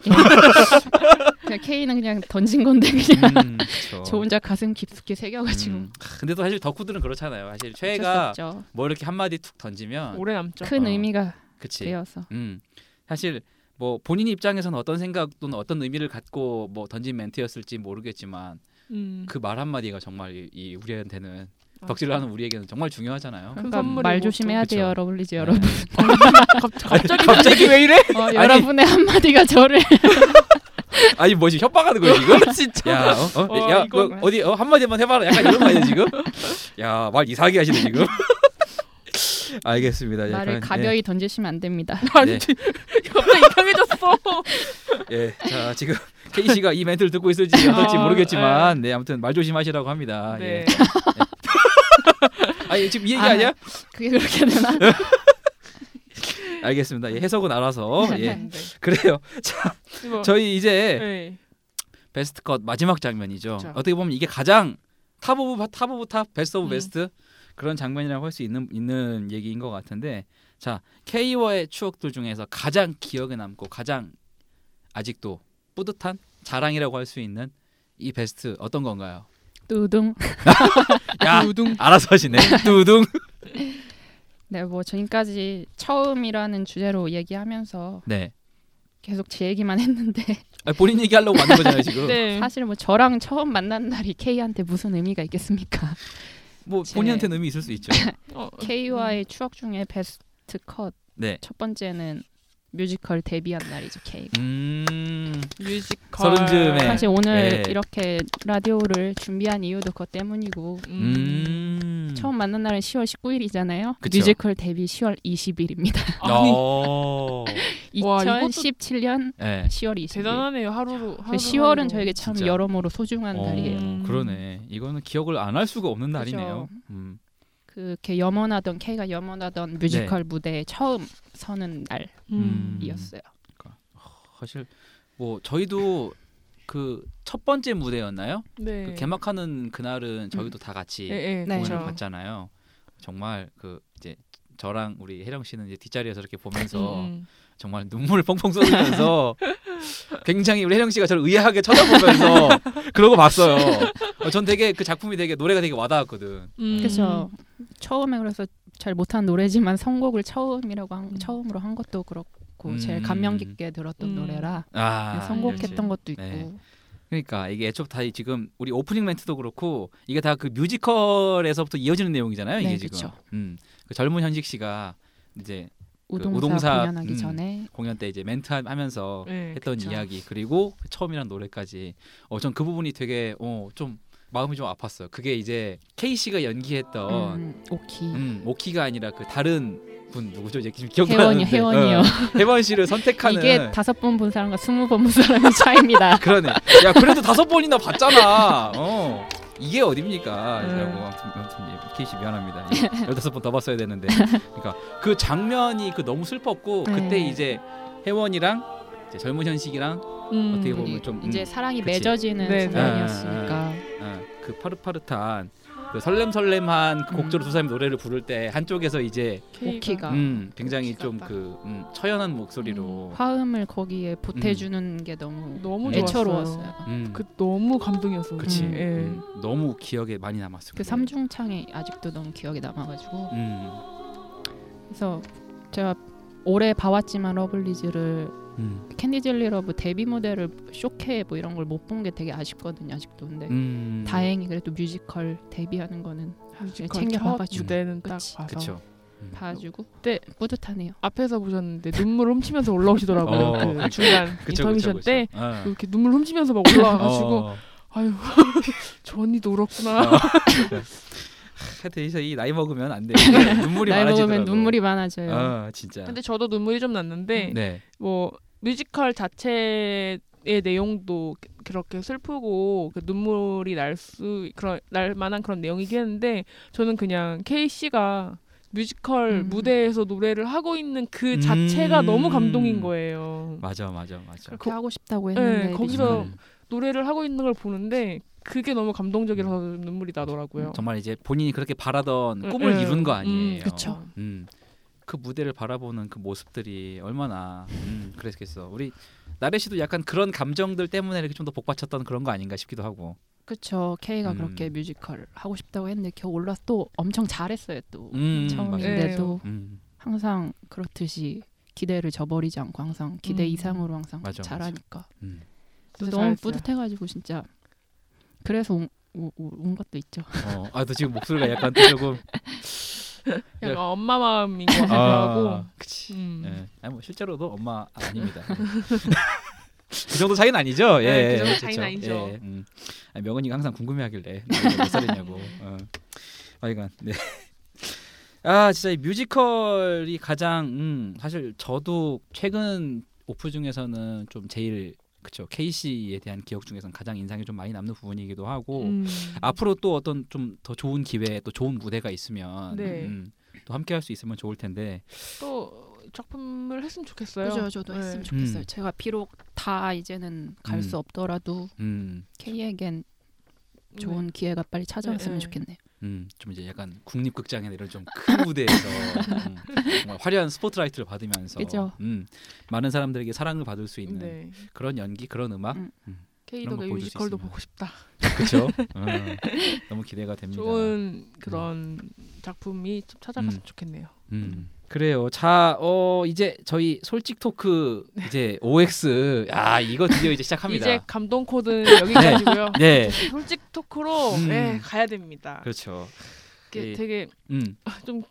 그냥 K는 그냥 던진 건데 그냥 음. 저 혼자 가슴 깊숙이 새겨가지고 음. 하, 근데 또 사실 덕후들은 그렇잖아요. 사실 최애가. 뭐 이렇게 한 마디 툭 던지면 오래 남죠. 큰 어. 의미가 그치. 되어서 음 사실 뭐 본인 입장에서는 어떤 생각 또는 어떤 의미를 갖고 뭐 던진 멘트였을지 모르겠지만 음. 그말 한마디가 정말 이, 이 우리한테는 아, 덕질을 하는 우리에게는 정말 중요하잖아요. 큰 그러니까 말 조심해야 또. 돼요, 그쵸. 러블리즈 네. 여러분. [LAUGHS] [LAUGHS] 갑자기 갑자기 왜 이래? 어, 여러분의 한마디가 저를 [LAUGHS] 아니 뭐지 협박하는 거야 지금? 진짜. 야, 어, 어, 어, 야, 이거- 뭐, 어디 어, 한마디만 해봐라. 약간 이런 거 아니야 지금? 야, 말 이상하게 하시네 지금. 알겠습니다. 말을 약간, 가벼이 던지시면 안 됩니다. 아니 네. 갑자기 이상해졌어. 예, 예. 자 지금 케이 씨가 이 멘트를 듣고 있을지 어떨지 아, 모르겠지만, 네 아무튼 말 조심하시라고 합니다. 네. 예. [LAUGHS] [LAUGHS] 아니 지금 이 얘기 아, 아니야? 그게 그렇게 되나? [LAUGHS] 알겠습니다. 예, 해석은 알아서. 예, 네. 그래요. 자, 이거- 저희 이제 네. 베스트 컷 마지막 장면이죠. 자. 어떻게 보면 이게 가장 top of top of top best of 음. 베스트 그런 장면이라고 할 수 있는 있는 얘기인 것 같은데 자 K와의 추억들 중에서 가장 기억에 남고 가장 아직도 뿌듯한 자랑이라고 할 수 있는 이 베스트 어떤 건가요? 뚜둥. [LAUGHS] 야 우둥. 알아서 하시네 [LAUGHS] 뚜둥 네, 뭐 지금까지 처음이라는 주제로 얘기하면서 네 계속 제 얘기만 했는데 아, 본인 얘기하려고 만든 거잖아요 지금 [LAUGHS] 네. 사실 뭐 저랑 처음 만난 날이 K한테 무슨 의미가 있겠습니까? 뭐 제- 본인한테는 의미 있을 수 있죠. 어, [LAUGHS] K와의 추억 중에 베스트 컷첫네 번째는 뮤지컬 데뷔한 날이죠 K가. 음, 뮤지컬. 서른 즈음에. 사실 오늘 네. 이렇게 라디오를 준비한 이유도 그것 때문이고 음. 음. 처음 만난 날은 10월 19일이잖아요. 그쵸. 뮤지컬 데뷔 10월 20일입니다. 아니 어. 와, 이것도 2017년 네. 10월 20일. 대단하네요 하루로. 그 하루 10월은 하루로. 저에게 참 진짜. 여러모로 소중한 어, 달이에요. 음. 그러네. 이거는 기억을 안 할 수가 없는 그죠. 날이네요. 음. 그렇게 염원하던 K가 염원하던 뮤지컬 네. 무대에 처음 서는 음. 날이었어요. 사실 뭐 저희도 그 첫 번째 무대였나요? 네. 그 개막하는 그날은 저희도 다 같이 예, 예, 네. 공연을 그렇죠. 봤잖아요. 정말 그 이제 저랑 우리 혜령 씨는 이제 뒷자리에서 이렇게 [LAUGHS] 보면서 음. 정말 눈물을 펑펑 쏟으면서 굉장히 우리 혜령 씨가 저를 의아하게 쳐다보면서 [LAUGHS] 그러고 봤어요. 어, 전 되게 그 작품이 되게 노래가 되게 와닿았거든. 음. 그렇죠. 처음에 그래서 잘 못한 노래지만 선곡을 처음이라고 한, 음. 처음으로 한 것도 그렇고 제일 음. 감명 깊게 들었던 음. 노래라 아, 선곡했던 역시. 것도 있고 네. 그러니까 이게 애초부터 다 지금 우리 오프닝 멘트도 그렇고 이게 다 그 뮤지컬에서부터 이어지는 내용이잖아요. 이게 네, 지금. 그쵸. 음. 그 젊은 현식 씨가 이제 우동사, 우동사, 공연하기 음. 전에 공연 때 이제 멘트 하- 하면서 네, 했던 그쵸. 이야기 그리고 처음이란 노래까지 어 전 그 부분이 되게 어좀 마음이 좀 아팠어요. 그게 이제 K 씨가 연기했던 음, 오키 음, 오키가 아니라 그 다른 분 누구죠? 이제 지금 기억이 혜원이 혜원이요. 어, 혜원 씨를 선택하는 이게 다섯 번 본 사람과 스무 번 본 사람의 차이입니다. [LAUGHS] 그러네. 야 그래도 다섯 번이나 봤잖아. 어 이게 어딥니까? 음. 라고 아무튼, 아무튼 예, 케이씨 미안합니다. 예, [LAUGHS] 열다섯 번 더 봤어야 되는데. 그러니까 그 장면이 그 너무 슬펐고 네. 그때 이제 혜원이랑 이제 젊은 현식이랑 음, 어떻게 보면 좀, 이제 음, 사랑이 그치. 맺어지는 네, 네. 순간이었으니까 어, 그 파릇파릇한 그 설렘설렘한 그 곡조로 두 사람이 노래를 부를 때 한쪽에서 이제 오키가 음, 굉장히 좀. 그 음, 처연한 목소리로 화음을 거기에 보태주는 게 너무 너무 애처로웠어요. 음, 그 너무 감동이었어요. 그치. 음, 예. 음, 너무 기억에 많이 남았습니다. 그 삼중창이 아직도 너무 기억에 남아가지고 음, 그래서 제가 올해 봐왔지만 러블리즈를 음, Candy Jelly Love 데뷔 무대를 쇼케 뭐 이런 걸 못 본 게 되게 아쉽거든요 아직도 근데 음. 다행히 그래도 뮤지컬 데뷔하는 거는 뮤지컬 챙겨봐가지고. 첫 무대는 딱 그치. 봐서 그쵸. 음. 봐주고 네. 뿌듯하네요. 앞에서 보셨는데 눈물 훔치면서 올라오시더라고요. 어, 그 중간 그쵸, 인터미션 그쵸, 때 그쵸. 어. 이렇게 눈물 훔치면서 막 올라와가지고 어. 아유 [LAUGHS] 저 언니도 울었구나. 어. [LAUGHS] 하여튼 이제 이 나이 먹으면 안 돼. 눈물이 나이 많아지더라고. 먹으면 눈물이 많아져요. 아 진짜. 근데 저도 눈물이 좀 났는데 네. 뭐 뮤지컬 자체의 내용도 그렇게 슬프고 그 눈물이 날 수 그런 날 만한 그런 내용이긴 했는데 저는 그냥 K 씨가 뮤지컬 음. 무대에서 노래를 하고 있는 그 자체가 음. 너무 감동인 거예요. 맞아 맞아 맞아. 그렇게 하고 싶다고 네, 했는데 거기서 음. 노래를 하고 있는 걸 보는데 그게 너무 감동적이라서 눈물이 나더라고요. 정말 이제 본인이 그렇게 바라던 음, 꿈을 음. 이룬 거 아니에요. 음. 음. 그 무대를 바라보는 그 모습들이 얼마나 음, 그랬겠어. 우리 나래 씨도 약간 그런 감정들 때문에 이렇게 좀 더 복받쳤던 그런 거 아닌가 싶기도 하고. 그쵸 K가 음. 그렇게 뮤지컬 하고 싶다고 했는데 겨우 올라서 또 엄청 잘했어요 또 음, 처음인데도 음. 항상 그렇듯이 기대를 저버리지 않고 항상 기대 음. 이상으로 항상 맞아, 맞아. 잘하니까 음. 진짜 너무 잘했어요. 뿌듯해가지고 진짜 그래서 운, 우- 우- 운 것도 있죠. 어, 아, 너 지금 목소리가 약간 또 조금 [LAUGHS] [LAUGHS] 약간 엄마 마음인 것 같기도 하고. 아, 그치. 음. 예. 아니 뭐 실제로도 엄마 아닙니다. [LAUGHS] 그 정도 차이는 아니죠. 예, 네, 그 정도 그쵸. 차이는 아니죠. 예, 음. 아니, 명언이가 항상 궁금해하길래 나이가 몇 살이냐고. [LAUGHS] 어. 아이간. 네. 아 진짜 이 뮤지컬이 가장 음, 사실 저도 최근 오프 중에서는 좀 제일 그쵸 K.C.에 대한 기억 중에서는 가장 인상이 좀 많이 남는 부분이기도 하고 음. 앞으로 또 어떤 좀 더 좋은 기회 또 좋은 무대가 있으면 네. 음, 또 함께 할 수 있으면 좋을 텐데 또 작품을 했으면 좋겠어요. 그죠, 저도 네. 했으면 좋겠어요. 음. 제가 비록 다 이제는 갈수 음. 없더라도 음, K에겐 네. 좋은 기회가 빨리 찾아왔으면 네, 네. 좋겠네요. 음, 좀 이제 약간 국립극장이나 이런 좀 큰 무대에서 음, 정말 화려한 스포트라이트를 받으면서 그죠. 음, 많은 사람들에게 사랑을 받을 수 있는 네. 그런 연기, 그런 음악, 음. 음, 수 뮤지컬도. 보고 싶다. 그렇죠. 너무 기대가 됩니다. 좋은 그런 작품이 좀 찾아갔으면 음. 좋겠네요. 음. 그래요. 자, 어 이제 저희 솔직 토크 이제 OX 야 이거 드디어 이제 시작합니다. 이제 감동 코드는 [LAUGHS] 여기까지고요. 네, 솔직 토크로 음. 네, 가야 됩니다. 그렇죠. 이게 예. 되게 음, 좀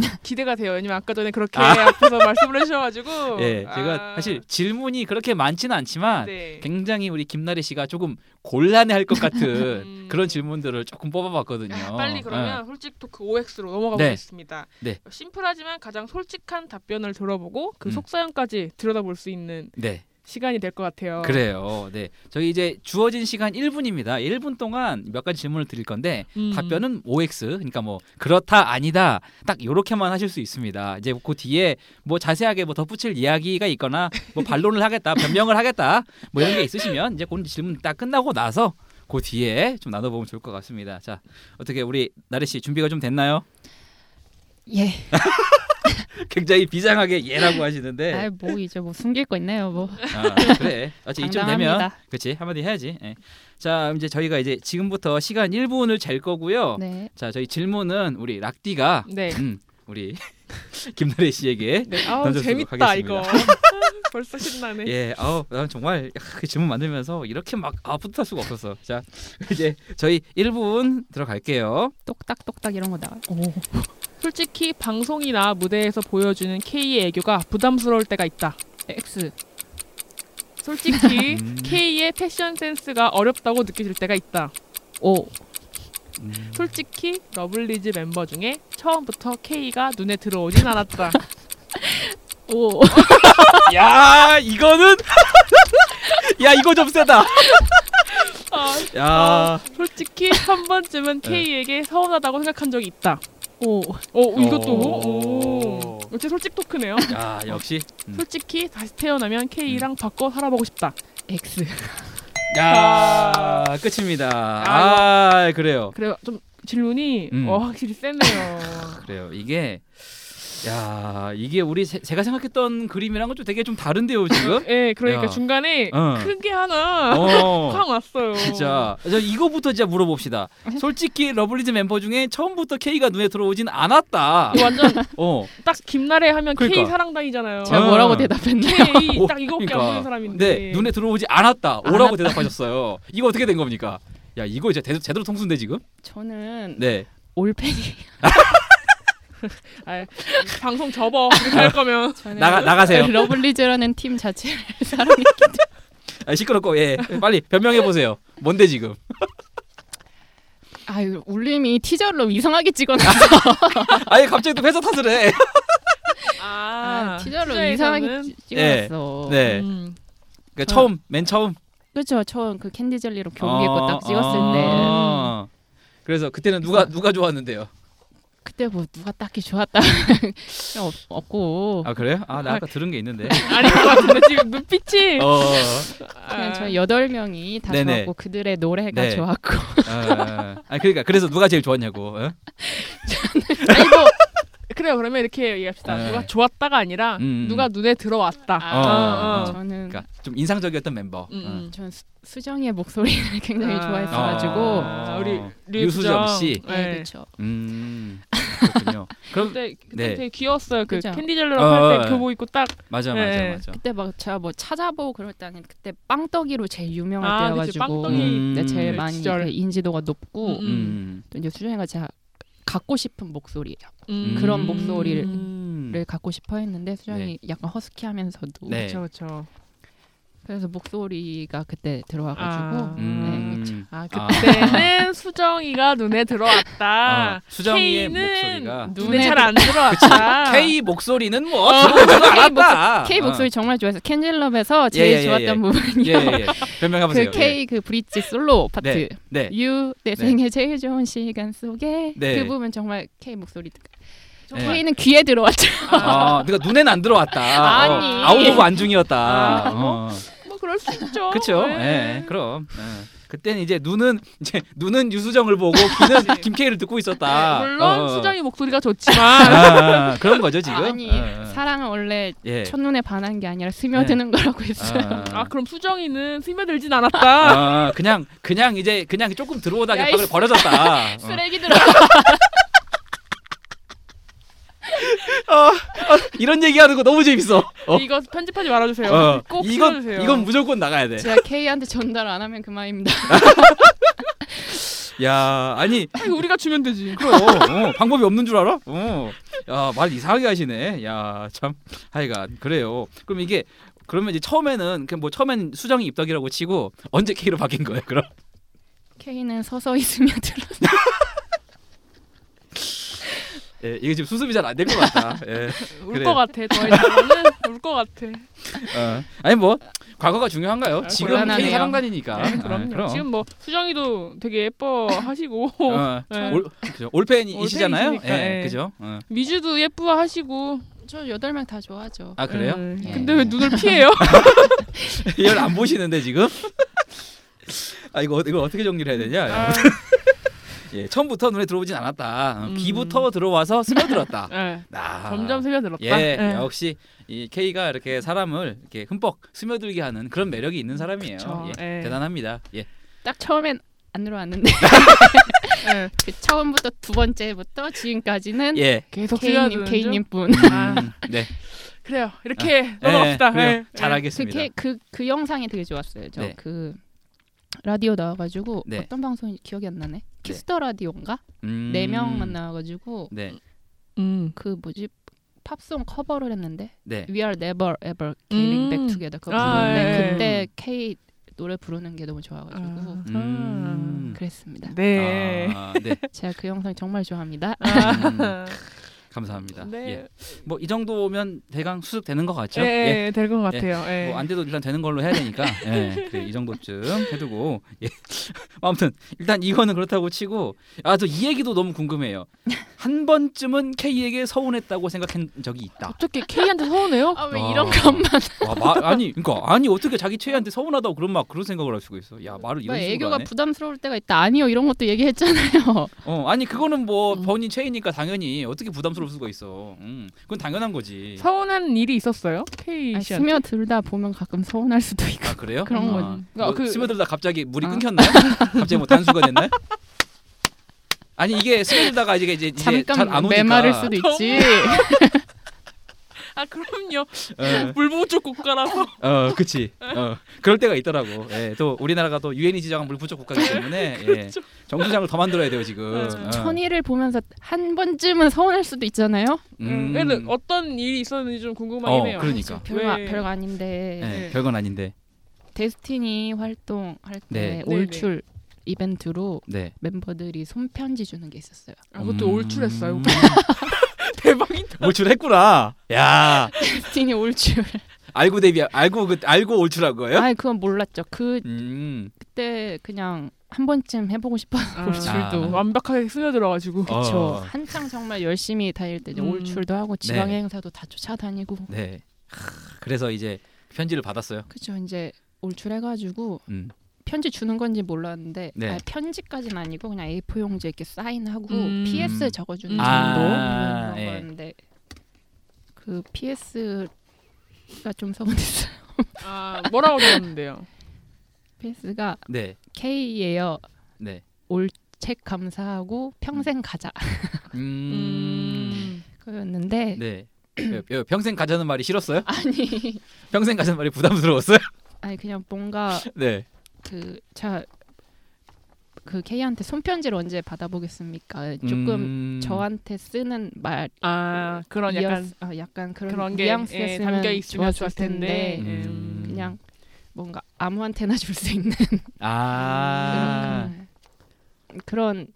기- 기대가 돼요. 왜냐면 아까 전에 그렇게 아. 앞에서 말씀을 해주셔가지고. [LAUGHS] 예, 제가 아, 사실 질문이 그렇게 많지는 않지만 네. 굉장히 우리 김나래 씨가 조금 곤란해할 것 같은 [LAUGHS] 음. 그런 질문들을 조금 뽑아봤거든요. 아, [LAUGHS] 빨리 그러면 솔직 토크 OX로 넘어가 네. 보겠습니다. 네. 심플하지만 가장 솔직한 답변을 들어보고 그 음. 속사연까지 들여다볼 수 있는 네, 네. 시간이 될 것 같아요. 그래요. 네, 저희 이제 주어진 시간 1분입니다. 1분 동안 몇 가지 질문을 드릴 건데 음. 답변은 OX. 그러니까 뭐 그렇다 아니다 딱 요렇게만 하실 수 있습니다. 이제 그 뒤에 뭐 자세하게 뭐 덧붙일 이야기가 있거나 뭐 반론을 하겠다, [LAUGHS] 변명을 하겠다 뭐 이런 게 있으시면 이제 그 질문 딱 끝나고 나서 그 뒤에 좀 나눠보면 좋을 것 같습니다. 자 어떻게 우리 나래 씨 준비가 좀 됐나요? 예. [LAUGHS] 굉장히 비장하게 예라고 하시는데 아, 뭐 이제 뭐 숨길 거 있네요, 뭐. 아, 그래. 어차피 이쯤 되면. 그렇지 한마디 해야지. 예. 자 이제 저희가 이제 지금부터 시간 1분을 잴 거고요. 네. 자 저희 질문은 우리 락디가 네. 음, 우리 [LAUGHS] 김나래 씨에게 네. 아우 던져주도록 재밌다 하겠습니다. 이거. [LAUGHS] 벌써 신나네. 예, 아우 난 정말 야, 그 질문 만들면서 이렇게 막 아, 뿌듯할 수가 없었어. 자 이제 저희 1분 들어갈게요. 똑딱똑딱 이런 거 나와. 오. 솔직히 방송이나 무대에서 보여주는 K의 애교가 부담스러울 때가 있다. X. 솔직히 [LAUGHS] 음. K의 패션 센스가 어렵다고 느껴질 때가 있다. O. 음. 솔직히 러블리즈 멤버 중에 처음부터 K가 눈에 들어오진 않았다. [LAUGHS] O. [LAUGHS] 야 이거는 야 이거 좀 세다. 아, 야. 솔직히 한 번쯤은 네. K에게 서운하다고 생각한 적이 있다. O. 오 이것도 오. 오. 역시 솔직 토크네요. 야 역시. 음. 솔직히 다시 태어나면 K랑 바꿔 살아보고 싶다. X. 야 끝입니다. 아 그래요. 그래요. 좀 질문이 음. 어, 확실히 세네요. [LAUGHS] 그래요. 이게 야 이게 우리 세- 제가 생각했던 그림이랑은 좀 되게 좀 다른데요 지금. 예, 그러니까 야. 중간에 어. 큰게 하나 어. [LAUGHS] 확 왔어요. 진짜 저 이거부터 진짜 물어봅시다. 솔직히 러블리즈 멤버 중에 처음부터 K가 눈에 들어오진 않았다. 완전 어. 딱 김나래 하면 K 그러니까. 사랑당이잖아요. 제가 어. 뭐라고 대답했나요? K 오, 딱 이거밖에 그러니까. 안 보는 사람인데. 네 눈에 들어오지 않았다. O라고 대답하셨어요. 이거 어떻게 된 겁니까? 야 이거 이제 대, 제대로 통수인데 지금? 저는 네. 올팬이. [LAUGHS] [LAUGHS] 아, 방송 접어 이렇게 할 거면 나가 나가세요. [LAUGHS] 러블리즈라는 팀 자체를 [LAUGHS] 사랑해. 아, 시끄럽고 예 빨리 변명해 보세요. 뭔데 지금? 아유 울림이 티저로 이상하게 찍어놨어. 아예 갑자기 또 회사 탓을 해. 아, 아, 티저로 투자에서는- 이상하게 찍- 찍어놨어. 네. 음. 그러니까 저- 처음 맨 처음 그렇죠. 처음 그 캔디 젤리로 경기 입고 딱 찍었을 아, 때 아. 그래서 그때는 누가 누가 좋았는데요? 그때 뭐 누가 딱히 좋았다 [LAUGHS] 없, 없고 아 그래요? 아 나 아까 들은 게 있는데. [LAUGHS] 아닌 것 같은데 지금 눈빛이 [LAUGHS] 어. 그냥 아, 저희 여덟 명이 다 네네. 좋았고 그들의 노래가 네. 좋았고 아, 아 그러니까 그래서 누가 제일 좋았냐고. 어? 아니 뭐 그래요 그러면 이렇게 얘기합시다 네. 누가 좋았다가 아니라 음. 누가 눈에 들어왔다 아, 어, 어. 저는 그러니까 좀 인상적이었던 멤버. 음, 음. 전 수, 수정이의 목소리를 [LAUGHS] 굉장히 아. 좋아했어가지고 아, 우리 류 유수정 수정. 씨. 네, 네. 그렇죠. 음 그렇군요. [LAUGHS] 그럼 그때 그때 네. 되게 귀여웠어요 그 그죠? 캔디 젤러랑 어, 할 어. 때 교복 입고 딱 맞아 맞아 네. 맞아. 그때 막 제가 뭐 찾아보고 그럴 때는 그때 빵떡이로 제일 유명할 아, 그치, 때여가지고 빵떡이 음. 네, 제일 그 많이 시절. 그 인지도가 높고 음, 음. 또 이제 수정이가 제가 갖고 싶은 목소리를 음. 그런 목소리를 음. 갖고 싶어 했는데 수정이 약간 허스키하면서도 네. 그렇죠 그래서 목소리가 그때 들어와가지고 아. 음. 네. 아 그때는 [LAUGHS] 수정이가 눈에 들어왔다 어, 수정이의 K는 목소리가 눈에 잘 안 들어왔다 K 목소리는 뭐 들어오지도 않았다. K 목소리 정말 좋아해서 캔젤럽에서 제일 예, 예, 좋았던 예. 부분이 예예 예. 변명해 보세요. 그 K 그 브릿지 솔로 파트 네. 네. You 내 네. 생애 제일 좋은 시간 속에 네. 그 부분 정말 K 목소리 네. K는 귀에 들어왔죠. 아, 그러니까 눈에는 안 들어왔다. [LAUGHS] 아니. 어, out of 안중이었다. 아, 어. 뭐 그럴 수 있죠 [LAUGHS] 그렇죠. 네. 예, 그럼. 예. 그때는 이제 눈은 이제 눈은 유수정을 보고 귀는 [LAUGHS] 김케이를 듣고 있었다. 물론 어, 어. 수정이 목소리가 [LAUGHS] 좋지만 아, 아, 그런 거죠 지금. 아니 어, 어. 사랑은 원래 예. 첫눈에 반한 게 아니라 스며드는 거라고 했어요. 아, 아 그럼 수정이는 스며들진 않았다 아, 그냥 그냥 이제 그냥 조금 들어오다가 버려졌다. 어. 쓰레기들아. 이런 얘기하는 거 너무 재밌어. 어. 이거 편집하지 말아주세요 어. 꼭 이건 풀어주세요 이건 무조건 나가야 돼. 제가 K한테 전달 안 하면 그만입니다. [LAUGHS] 야, 아니 아니, 우리가 주면 되지 그럼 어, 방법이 없는 줄 알아? 어. 야, 말 이상하게 하시네. 야, 참. 하여간 그래요. 그럼 이게 그러면 이제 처음에는 그뭐 처음엔 수정이 입덕이라고 치고 언제 K로 바뀐 거예요? 그럼? K는 서서히 스며들어. [LAUGHS] 예, 이게 지금 수습이 잘 안 될 것 같다. [LAUGHS] 예. 울 그래. 것 같아 더 이상은 울것 같아 어. 아니 뭐 과거가 중요한가요? 아, 지금 곤란하네요. K 사랑단이니까. 네, 그럼요. 아, 그럼. 지금 뭐 수정이도 되게 예뻐 하시고 [LAUGHS] 어, 네. 올, 그죠. 올팬이시잖아요. 예, 예. 그죠? 어. 미주도 예뻐 하시고 저 여덟 명 다 좋아하죠. 아 그래요? 음, 예. 근데 왜 눈을 피해요? [LAUGHS] 이걸 안 보시는데 지금? 아 이거 이걸 어떻게 정리를 해야 되냐? 아, 예, 처음부터 눈에 들어오진 않았다. 어, 음. B부터 들어와서 스며들었다. [LAUGHS] 예. 아, 점점 스며들었다. 예, 예. 역시 이 K가 이렇게 사람을 이렇게 흠뻑 스며들게 하는 그런 매력이 있는 사람이에요. 그쵸, 예, 예. 대단합니다. 예. 딱 처음엔 안 들어왔는데 [LAUGHS] 예. 그 처음부터 두 번째부터 지금까지는 예. 계속 K님 스며드는 K님 중? 분. 아. 음, 네. 그래요. 이렇게 예, 넘어갑시다. 그래요. 예. 잘 예. 알겠습니다. 그, 그, 그 영상이 되게 좋았어요. 저 네. 그 라디오 나와가지고 네. 어떤 방송이 기억이 안 나네. Kiss the 라디오인가? 음. 네 명만 나와가지고 네. 음. 그 뭐지 팝송 커버를 했는데 네. We Are Never Ever Getting 음. Back Together 그거 아, 부르는데 예. 그때 K 노래 부르는 게 너무 좋아가지고 아. 음. 그랬습니다. 네. 아, 네. 제가 그 영상 정말 좋아합니다. 아. 감사합니다. 네. 예. 뭐 이 정도면 대강 수습 되는 것 같죠? 예, 예. 예, 될것 같아요. 예. 뭐안 돼도 일단 되는 걸로 해야 되니까 [LAUGHS] 예, 그래, 이 정도쯤 해두고 예. [LAUGHS] 아무튼 일단 이거는 그렇다고 치고 아 저 이 얘기도 너무 궁금해요. 한 번쯤은 K에게 서운했다고 생각한 적이 있다. 어떻게 K한테 서운해요? 아왜 아. 이런 것만 와, 마, 아니 그러니까 아니 어떻게 자기 최애한테 서운하다고 그런 막 그런 생각을 할 수가 있어. 야 말을 이런 뭐 식으로 애교가 하네. 부담스러울 때가 있다. 아니요 이런 것도 얘기했잖아요. 어 아니 그거는 뭐 음. 본인 최애니까 당연히 어떻게 부담스러울 수가 있어. 음 그건 당연한 거지. 서운한 일이 있었어요? K 아, 씨한테. 스며들다 보면 가끔 서운할 수도 있고. 아 그래요? [LAUGHS] 그런 아, 건- 뭐 그러니까 그- 스며들다 갑자기 물이 아. 끊겼나요? 갑자기 뭐 단수가 됐나요? 아니 이게 스며들다가 이제 이제 이제 잘안 잠깐 오니까. 메마를 수도 있지. [LAUGHS] 아 그럼요. 어, 물부족 국가라서. 어, 그치. 어, 그럴 때가 있더라고. 예, 또 우리나라가 또 유엔이 지정한 물 부족 국가이기 때문에 예, [LAUGHS] 정수장을 더 만들어야 돼요 지금. 어. 천이를 보면서 한 번쯤은 서운할 수도 있잖아요. 음. 근데 어떤 일이 있었는지 좀 궁금하긴 어, 해요. 그러니까. 별거 왜- 별거 아닌데 예, 네. 별건 아닌데. 데스티니 활동할 네. 때 올출 이벤트로 네. 멤버들이 손편지 주는 게 있었어요. 아, 그것도 음. 올출했어요. 대박이다. 올출했구나. 야, 데스티니 올출. 알고 데뷔 알고 그 알고 올출한 거예요? 아, 그건 몰랐죠. 그 음. 그때 그냥 한 번쯤 해보고 싶어서 아. 올출도. 아. 완벽하게 스며들어가지고. 어. 그쵸. 한창 정말 열심히 다닐 때 이제 음. 올출도 하고 지방 네. 행사도 다 쫓아다니고. 네. 하, 그래서 이제 편지를 받았어요. 그죠. 이제 올출해가지고 음. 편지 주는 건지 몰랐는데 네. 아, 편지까지는 아니고 그냥 A4 용지에 이렇게 사인하고 음. PS 적어주는 음. 정도 아, 그런 예. 거였는데 그 PS가 좀 서운했어요. 아 뭐라고 적었는데요? [LAUGHS] PS가 네. K예요. 네. 책 감사하고 평생 가자 음. 음. 그였는데 네. 여- 여- 평생 가자는 말이 싫었어요? 아니 평생 가자는 말이 부담스러웠어요? 아니 그냥 뭔가 네. 그자그 K한테 손편지를 언제 받아보겠습니까? 조금 음. 저한테 쓰는 말 아 그런 약간 뉘앙스- 아, 약간 그런, 그런 게 예, 담겨 있으면 좋았을 좋았을 텐데. 텐데 음. 그냥 뭔가 아무한테나 줄 수 있는 아. 그런, 그런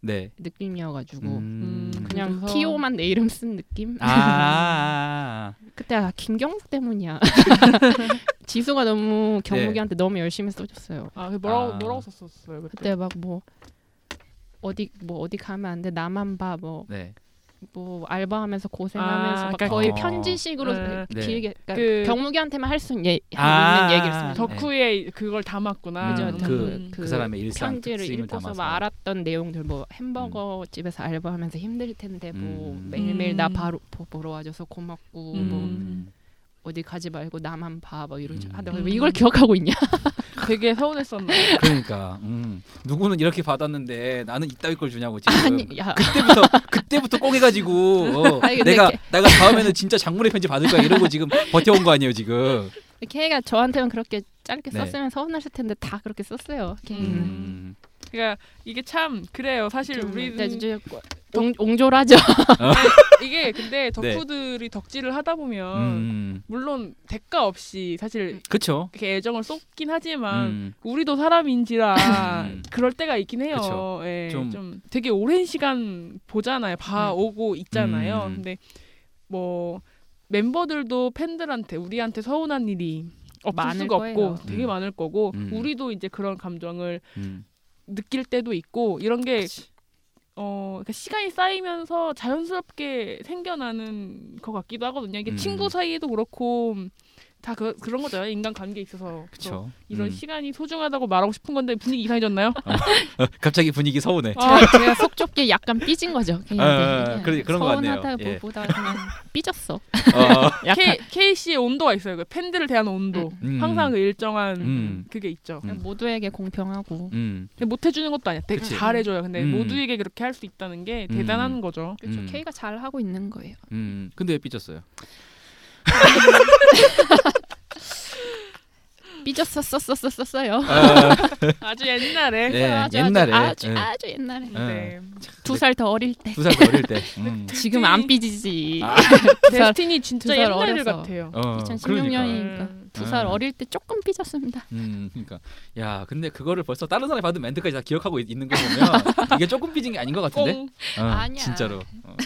네. 느낌이어가지고 음. 그냥 그래서- 티오만 내 이름 쓴 느낌. 아. [LAUGHS] 그때 아, 김경수 때문이야. [LAUGHS] 지수가 너무 경무기한테 너무 열심히 써줬어요. 아그 뭐라고 아. 뭐라고 썼었어요 그때? 그때 막 뭐 어디 뭐 어디 가면 안 돼 나만 봐뭐 뭐 네. 알바하면서 고생하면서 아, 막 그러니까 거의 어. 편지식으로 네. 네. 길게 그러니까 그- 경무기한테만 할 수 있는 예, 아. 얘기를 씁니다. 덕후에 그걸 담았구나. 그죠, 음. 그, 그 그 사람의 일상 편지를 읽고서 담아서. 막 알았던 내용들 뭐 햄버거 집에서 알바하면서 힘들 텐데 뭐 음. 매일매일 나 음. 바로 보, 보러 와줘서 고맙고 음. 뭐 음. 어디 가지 말고 나만 봐 뭐 이러죠. 음. 아, 내가 왜 이걸 기억하고 있냐? [LAUGHS] 되게 서운했었나. 그러니까 음. 누구는 이렇게 받았는데 나는 이따위 걸 주냐고 지금. 아니 야 그때부터 그때부터 꽁해가지고 어, [LAUGHS] 아니, 내가 걔- 내가 다음에는 진짜 장문의 편지 받을 거야 이러고 지금 버텨온 거 아니에요 지금. 걔가 저한테만 그렇게 짧게 네. 썼으면 서운하실 텐데 다 그렇게 썼어요. 걔는. 음. 그러니까 이게 참 그래요. 사실 좀 우리는 네, 이제 옹, 옹졸하죠. 이게 근데 덕후들이 덕질을 하다 보면 음. 물론 대가 없이 사실 그쵸. 이렇게 애정을 쏟긴 하지만 음. 우리도 사람인지라 음. 그럴 때가 있긴 해요. 그쵸. 예, 좀- 좀... 되게 오랜 시간 보잖아요. 봐 음. 오고 있잖아요. 음. 근데 뭐 멤버들도 팬들한테 우리한테 서운한 일이 없을 많을 수가 거예요. 없고 되게 음. 많을 거고 음. 우리도 이제 그런 감정을 음. 느낄 때도 있고 이런 게 그치. 어, 그러니까 시간이 쌓이면서 자연스럽게 생겨나는 것 같기도 하거든요. 이게 음. 친구 사이에도 그렇고 다 그, 그런 거잖아요. 인간 관계에 있어서. 그쵸. 이런 음. 시간이 소중하다고 말하고 싶은 건데 분위기 이상해졌나요? 어, 갑자기 분위기 서운해. 아, 제가, 속 좁게 약간 삐진 거죠. 걔한테. 아, 그냥 그래- 그런 것 같네요. 서운하다보다 그냥 삐졌어. 어. [LAUGHS] 약간 K, K 씨의 온도가 있어요. 그 팬들을 대한 온도. 음. 항상 그 일정한 음. 그게 있죠. 음. 모두에게 공평하고 음. 못 해주는 것도 아니야. 되게 그치. 잘해줘요. 근데 음. 모두에게 그렇게 할 수 있다는 게 음. 대단한 거죠. 그렇죠. 음. K가 잘 하고 있는 거예요. 음. 근데 왜 삐졌어요? [LAUGHS] 삐졌었었었었어요. 아, 아주 옛날에. 네, 아주, 옛날에 아주 예. 아주, 아주 옛날에 예. 네. 두살 더 어릴 때. 두살 어릴 때. [LAUGHS] 음. 지금 안 삐지지. 아. 두 살, [LAUGHS] 데스티니 진짜 두살 옛날. 같아요. 어, 2016 그러니까. 년이니까 음. 두살 아. 어릴 때 조금 삐졌습니다. 음, 그러니까 야, 근데 그거를 벌써 다른 사람이 받은 멘트까지 다 기억하고 있, 는 거 보면 이게 조금 삐진 게 아닌 것 같은데. 꽁. 어, 아니야. 진짜로. 어.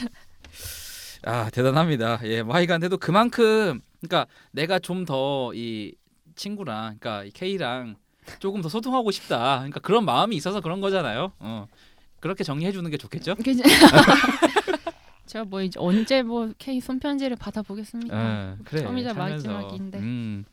아 대단합니다. 예, 뭐 하여간데도 그만큼 그러니까 내가 좀 더 이 친구랑 그러니까 이 K랑 조금 더 소통하고 싶다. 그러니까 그런 마음이 있어서 그런 거잖아요. 어. 그렇게 정리해 주는 게 좋겠죠? 제가 [LAUGHS] 뭐 이제 언제 뭐 K 손편지를 받아보겠습니까? 어, 그래. 처음이자 살면서. 마지막인데. 음.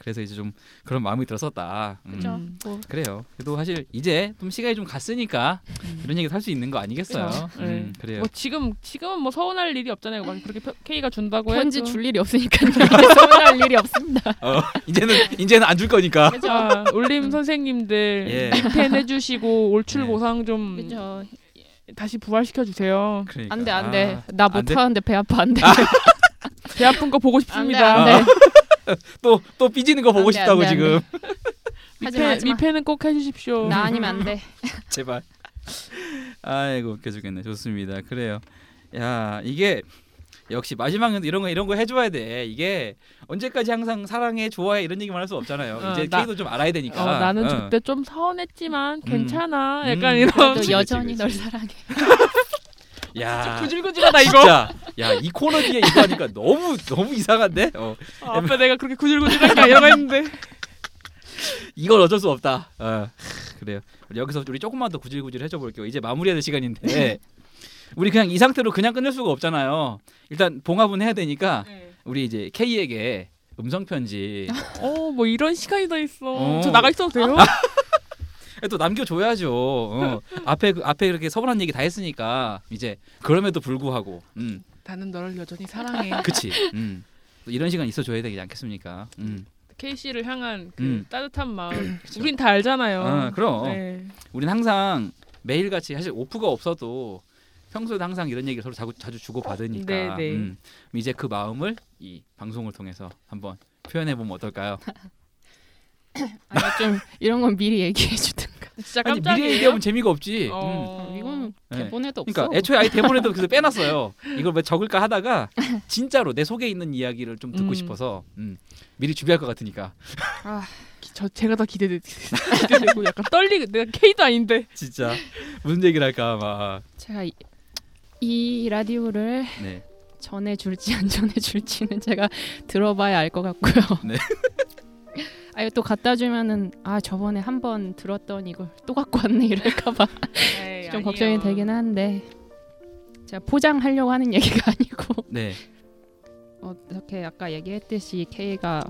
그래서 이제 좀 그런 마음이 들었었다. 음. 그죠? 음. 뭐 그래요. 그래도 사실 이제 좀 시간이 좀 갔으니까 이런 얘기 할수 있는 거 아니겠어요? 음, 네. 그래요. 뭐 지금 지금은 뭐 서운할 일이 없잖아요. 막 그렇게 펴- K가 준다고 편지 해도. 줄 일이 없으니까 [LAUGHS] 서운할 일이 없습니다. 어, 이제는 이제는 안 줄 거니까. 그죠? 아, 울림 선생님들 예. 해주시고 올출 예. 보상 좀 그죠? 다시 부활시켜 주세요. 그러니까. 안돼 안돼 아, 나안 돼? 못하는데 배 아파 안돼 배 아픈 거 보고 싶습니다. 안 돼 [LAUGHS] 또 또 삐지는 거 보고 안 돼, 싶다고 안 돼, 안 지금. 하지 마 미펜, 하지 마 미펜은 꼭 해주십시오. 나 아니면 안 돼 [LAUGHS] 제발. 아이고 웃겨 죽겠네. 좋습니다. 그래요. 야 이게 역시 마지막은 이런 거 이런 거 해줘야 돼. 이게 언제까지 항상 사랑해 좋아해 이런 얘기만 할 수 없잖아요. 어, 이제 나- K도 좀 알아야 되니까. 어, 나는 어. 저때 좀 서운했지만 괜찮아. 음. 약간 음. 이런. 그래도 그치, 여전히 그치, 널 그치. 사랑해 [LAUGHS] 야 구질구질하다 이거. 진짜 야 이 코너 뒤에 이거 하니까 너무 너무 이상한데. 어, 아, 앞에 내가 그렇게 구질구질하니까 이러고 했는데. 이건 어쩔 수 없다. 어, 그래요. 여기서 우리 조금만 더 구질구질 해줘 볼게요. 이제 마무리해야 될 시간인데 우리 그냥 이 상태로 그냥 끝낼 수가 없잖아요. 일단 봉합은 해야 되니까 우리 이제 K에게 음성 편지 어, 뭐 이런 시간이 더 있어. 어. 저 나가 있어도 돼요? [LAUGHS] 또 남겨줘야죠. 어. 앞에 그- 앞에 이렇게 서운한 얘기 다 했으니까 이제 그럼에도 불구하고, 음, 나는 너를 여전히 사랑해. [LAUGHS] 그치. 음. 또 이런 시간 있어줘야 되지 않겠습니까? 음. K 씨를 향한 그 음. 따뜻한 마음. [CLEARS THROAT] 우린 다 알잖아요. 아, 그럼. 네. 우린 항상 매일 같이 사실 오프가 없어도 평소에도 항상 이런 얘기를 서로 자주, 자주 주고 받으니까 네, 네. 음, 이제 그 마음을 이 방송을 통해서 한번 표현해 보면 어떨까요? [LAUGHS] 아니 좀 이런 건 미리 얘기해 주든가 진짜 아니 깜짝이에요. 미리 얘기하면 재미가 없지. 음. 어... 이건 네. 대본에도 없어 그러니까 애초에 아예 대본에도 그래서 [LAUGHS] 빼놨어요. 이걸 왜 적을까 하다가 [LAUGHS] 진짜로 내 속에 있는 이야기를 좀 듣고 음. 싶어서 음, 미리 준비할 것 같으니까 [LAUGHS] 기- 저 제가 더 기대되, 기대되고 약간 떨리. 내가 K도 아닌데. 진짜 무슨 얘기를 할까 막 제가 이, 이 라디오를 네. 전해줄지 안 전해줄지는 제가 들어봐야 알 것 같고요. 네. 아 이거 또 갖다 주면은 아 저번에 한 번 들었던 이걸 또 갖고 왔네 이럴까봐 [LAUGHS] 좀. 걱정이 되긴 한데 제가 포장하려고 하는 얘기가 아니고 [LAUGHS] 네. 어떻게 아까 얘기했듯이 K가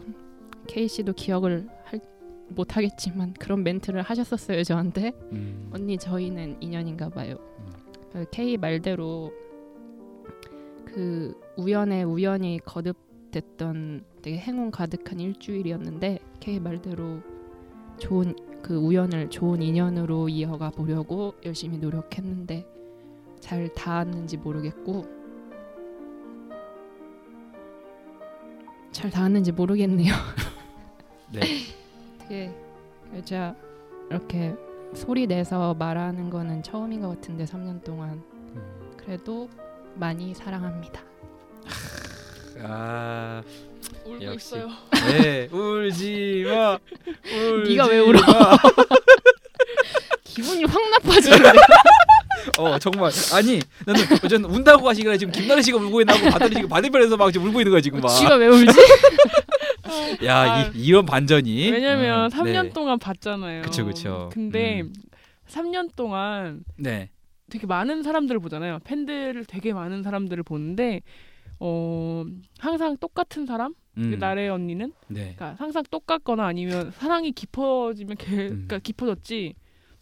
K 씨도 기억을 할, 못 하겠지만 그런 멘트를 하셨었어요 저한테 음. 언니 저희는 인연인가 봐요. 음. 그 K 말대로 그 우연에 우연히 거듭됐던 되게 행운 가득한 일주일이었는데 K 말대로 좋은 그 우연을 좋은 인연으로 이어가 보려고 열심히 노력했는데 잘 닿았는지 모르겠고 잘 닿았는지 모르겠네요. [LAUGHS] 네. 되게 제가 이렇게 소리 내서 말하는 거는 처음인 것 같은데 3년 동안 음. 그래도 많이 사랑합니다. 아, 울고 역시. 있어요. 네, 울지 마. 울지 네가 왜 울어? 마. [LAUGHS] 기분이 확 나빠지는데. [LAUGHS] 어 정말 아니 나는 어전 운다고 하시길래 지금 김나래 씨가 울고 있나고 봤더니 지금 반대편에서 막 지금 울고 있는 거야 지금 막. 쥐가 왜 울지? [LAUGHS] 야 아, 이, 이런 반전이. 왜냐면 음, 3년 네. 동안 봤잖아요. 그쵸, 그쵸. 근데 음. 3년 동안 네. 되게 많은 사람들을 보잖아요. 팬들 되게 많은 사람들을 보는데 어 항상 똑같은 사람? 음. 나래 언니는 네. 그러니까 항상 똑같거나 아니면 사랑이 깊어지면 개, 음. 그러니까 깊어졌지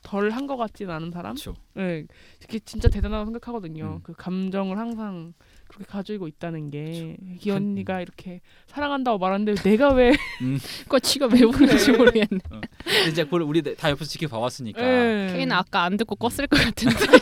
덜 한 것 같지는 않은 사람. 그렇죠. 네, 그게 진짜 대단하다고 생각하거든요. 음. 그 감정을 항상 그렇게 가지고 있다는 게이 한- 언니가 이렇게 사랑한다고 말하는데 내가 왜 [LAUGHS] 그 쥐가 왜 우는지 네. 모르겠네. 근데 이제 그걸 우리 다 옆에서 지켜봐 왔으니까. 네. 케이는 아까 안 듣고 껐을 것 같은데. [LAUGHS]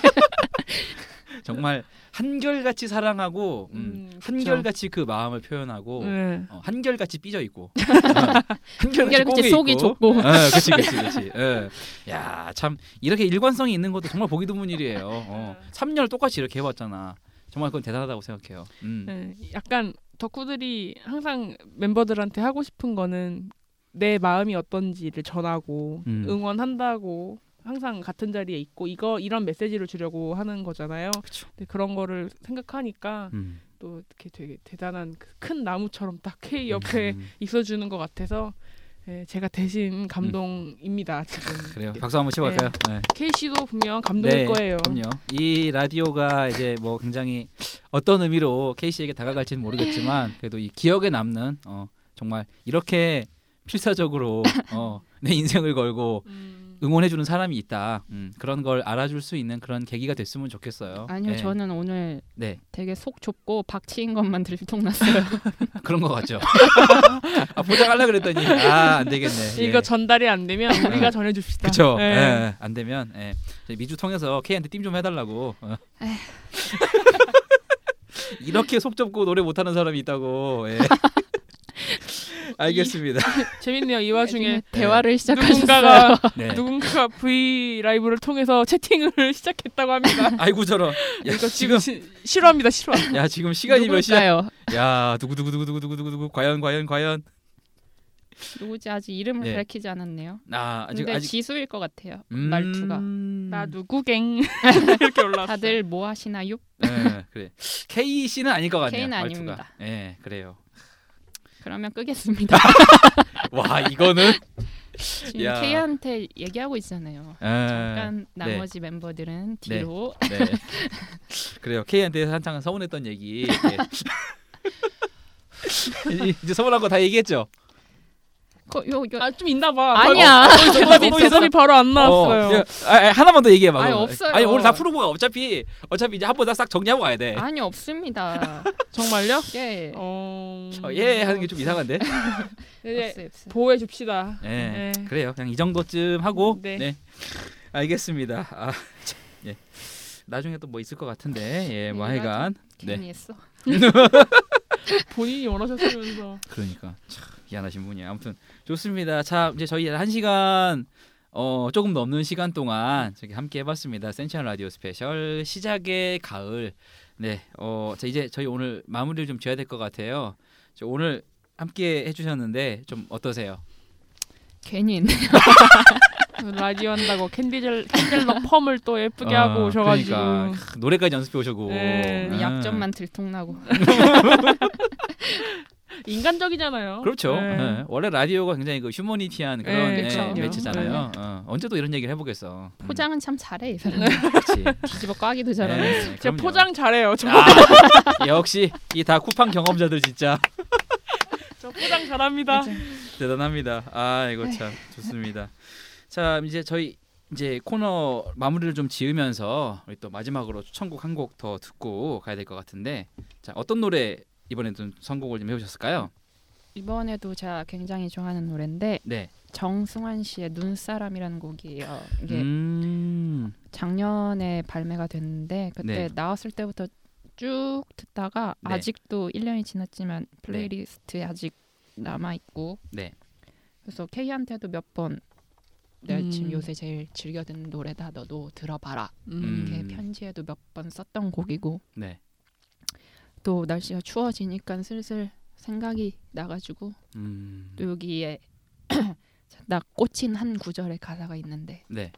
정말 한결같이 사랑하고 음, 음. 한결같이 그 마음을 표현하고 네. 어, 한결같이 삐져 있고 어, [LAUGHS] 한결같이 속이 있고. 좁고. 어, 그치 그치 그치. 예. 야참 이렇게 일관성이 있는 것도 정말 보기 드문 일이에요. 어, 3년을 똑같이 이렇게 해봤잖아. 정말 그건 대단하다고 생각해요. 음. 네, 약간 덕후들이 항상 멤버들한테 하고 싶은 거는 내 마음이 어떤지를 전하고 음. 응원한다고 항상 같은 자리에 있고 이거 이런 메시지를 주려고 하는 거잖아요. 그쵸. 근데 그런 거를 생각하니까 음. 또 이렇게 되게 대단한 그큰 나무처럼 딱 K 옆에 음. [LAUGHS] 있어주는 것 같아서 예, 제가 대신 감동입니다 지금. [LAUGHS] 그래요. 박수 한번 치볼까요? 네. K 씨도 분명 감동일 거예요. 그럼요. 이 라디오가 이제 뭐 굉장히 어떤 의미로 K 씨에게 다가갈지는 모르겠지만 그래도 이 기억에 남는 어, 정말 이렇게 필사적으로 어, 내 인생을 걸고 음, 응원해주는 사람이 있다. 음, 그런 걸 알아줄 수 있는 그런 계기가 됐으면 좋겠어요. 아니요, 네. 저는 오늘 네 되게 속 좁고 박치인 것만 들통났어요. [LAUGHS] 그런 것 같죠. [LAUGHS] 아, 보장하려 그랬더니 아 안 되겠네. 예. 이거 전달이 안 되면 우리가 전해줍시다. 그쵸. 예. 예, 안 되면 예. 저희 미주 통해서 K한테 띵 좀 해달라고. 어. [LAUGHS] 이렇게 속 좁고 노래 못하는 사람이 있다고. 예. [LAUGHS] 알겠습니다. [LAUGHS] 재밌네요. 이 와중에 대화를 시작하셨어요. 누군가가 [LAUGHS] 네. 누군가가 V 라이브를 통해서 채팅을 시작했다고 합니다. 아이고 저런. 야, 이거 지금 시, 싫어합니다. 싫어. 야 지금 시간이 몇 시야? 누굴까요? 야 누구 누구 누구 누구 누구 누구 누구 과연 과연 과연. 누구지 아직 이름을 네. 밝히지 않았네요. 아 아직 근데 아직 지수일 것 같아요. 음... 말투가. 나 누구갱 이렇게 올라왔어. 다들 뭐 하시나요? 예, 그래. K 씨는 아닐 것 같네요. K는 말투가. 아닙니다. 예, 그래요. 그러면 끄겠습니다. [LAUGHS] 와 이거는 지금 야. K한테 얘기하고 있잖아요. 예, 잠깐 나머지 멤버들은 뒤로 네. [LAUGHS] 그래요. K한테 한창 서운했던 얘기. 예. 이- [LAUGHS] 이제 서운한 거 다 얘기했죠. 거, 요, 요, 아 좀 있나 봐. 아니야. 대답이 [LAUGHS] 대답이 바로 안 나왔어요. 어, 야, 아, 아, 하나만 더 얘기해 봐. 아니. 없어요. 아니 오늘 다 풀고 가. 어차피 어차피 이제 한번다싹 정리하고 가야 돼. 아니 없습니다. [LAUGHS] 정말요? 예. 어... 어, 예 하는 게 좀 이상한데. [LAUGHS] 없어요. 보호해 줍시다. 예, 네. 그래요. 그냥 이 정도쯤 하고. 네. 네. 알겠습니다. 아, 참, 예. 나중에 또 뭐 있을 것 같은데. 예, 뭐 하여간. 네. 괜히 했어. [LAUGHS] 본인이 원하셨으면서. 그러니까 참 미안하신 분이 아무튼 좋습니다. 자 이제 저희 한 시간 어 조금 넘는 시간 동안 저기 함께 해봤습니다. 센치한 라디오 스페셜 시작의 가을. 네, 어 자, 이제 저희 오늘 마무리를 좀 지어야 될 것 같아요. 저 오늘 함께 해주셨는데 좀 어떠세요? 괜히 했네. [LAUGHS] 라디오 한다고 캔디젤 캔들럭 펌을 또 예쁘게 어, 하고 오셔가지고 그러니까 크, 노래까지 연습해 오셔고 네. 아. 약점만 들통나고. [LAUGHS] 인간적이잖아요. 그렇죠. 네. 예. 원래 라디오가 굉장히 그 휴머니티한 그런 네, 예, 그쵸. 매체잖아요. 어, 언제 또 이런 얘기를 해보겠어. 음, 포장은 참 잘해 이 사람. 그렇지. [LAUGHS] 뒤집어 까기도 잘하네. 예, 제가 그럼요. 포장 잘해요. 저, 아, 역시 이 다 쿠팡 경험자들 진짜 저 포장 잘합니다. 대단합니다. 아 이거 참 좋습니다. 자 이제 저희 이제 코너 마무리를 좀 지으면서 우리 또 마지막으로 추천곡 한 곡 더 듣고 가야 될 것 같은데 자 어떤 노래 이번에 좀 선곡을 좀 해오셨을까요? 이번에도 제가 굉장히 좋아하는 노래인데 네. 정승환 씨의 눈사람이라는 곡이에요. 이게 음. 작년에 발매가 됐는데 그때 네. 나왔을 때부터 쭉 듣다가 네. 아직도 1년이 지났지만 playlist에 아직 남아 있고 네. 그래서 K한테도 몇번 내가 음. 지금 요새 제일 즐겨 듣는 노래다 너도 들어봐라 음. 이렇게 편지에도 몇 번 썼던 곡이고 네. 또 날씨가 추워지니까 슬슬 생각이 나가지고 음. 또 여기에 [CLEARS THROAT] 나 꽂힌 한 구절의 가사가 있는데 네.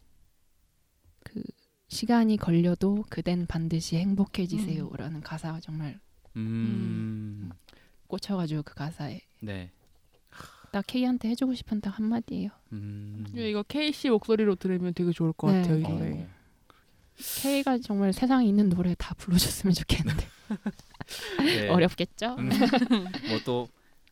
그 시간이 걸려도 그댄 반드시 행복해지세요라는 가사가 정말 음. 꽂혀가지고 그 가사에 네. 나 K한테 해주고 싶은 딱 한마디예요. 음. 이거 K 씨 목소리로 들으면 되게 좋을 것 네. 같아요. 이 어. 노래. K가 정말 세상에 있는 노래 다 불러줬으면 좋겠는데 [LAUGHS] 네. 어렵겠죠? 음. 뭐또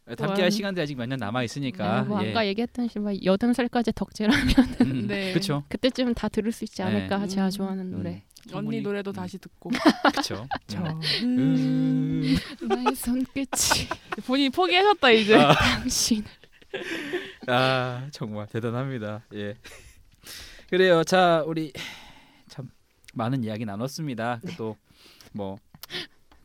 함께할 또한- 시간들이 아직 몇 년 남아 있으니까. 네, 뭐 예. 아까 얘기했던 식으로 여든 살까지 덕질하면 음, 네. 그렇죠. 그때쯤 다 들을 수 있지 않을까 네. 제가 음. 좋아하는 노래. 음. 언니 노래도 음, 다시 듣고. [LAUGHS] 그렇죠. 저 음. 나의 손끝이 본인이 포기하셨다 이제. 아. 당신. [LAUGHS] 아 정말 대단합니다. 예. 그래요. 자 우리 참 많은 이야기 나눴습니다. 네. 또뭐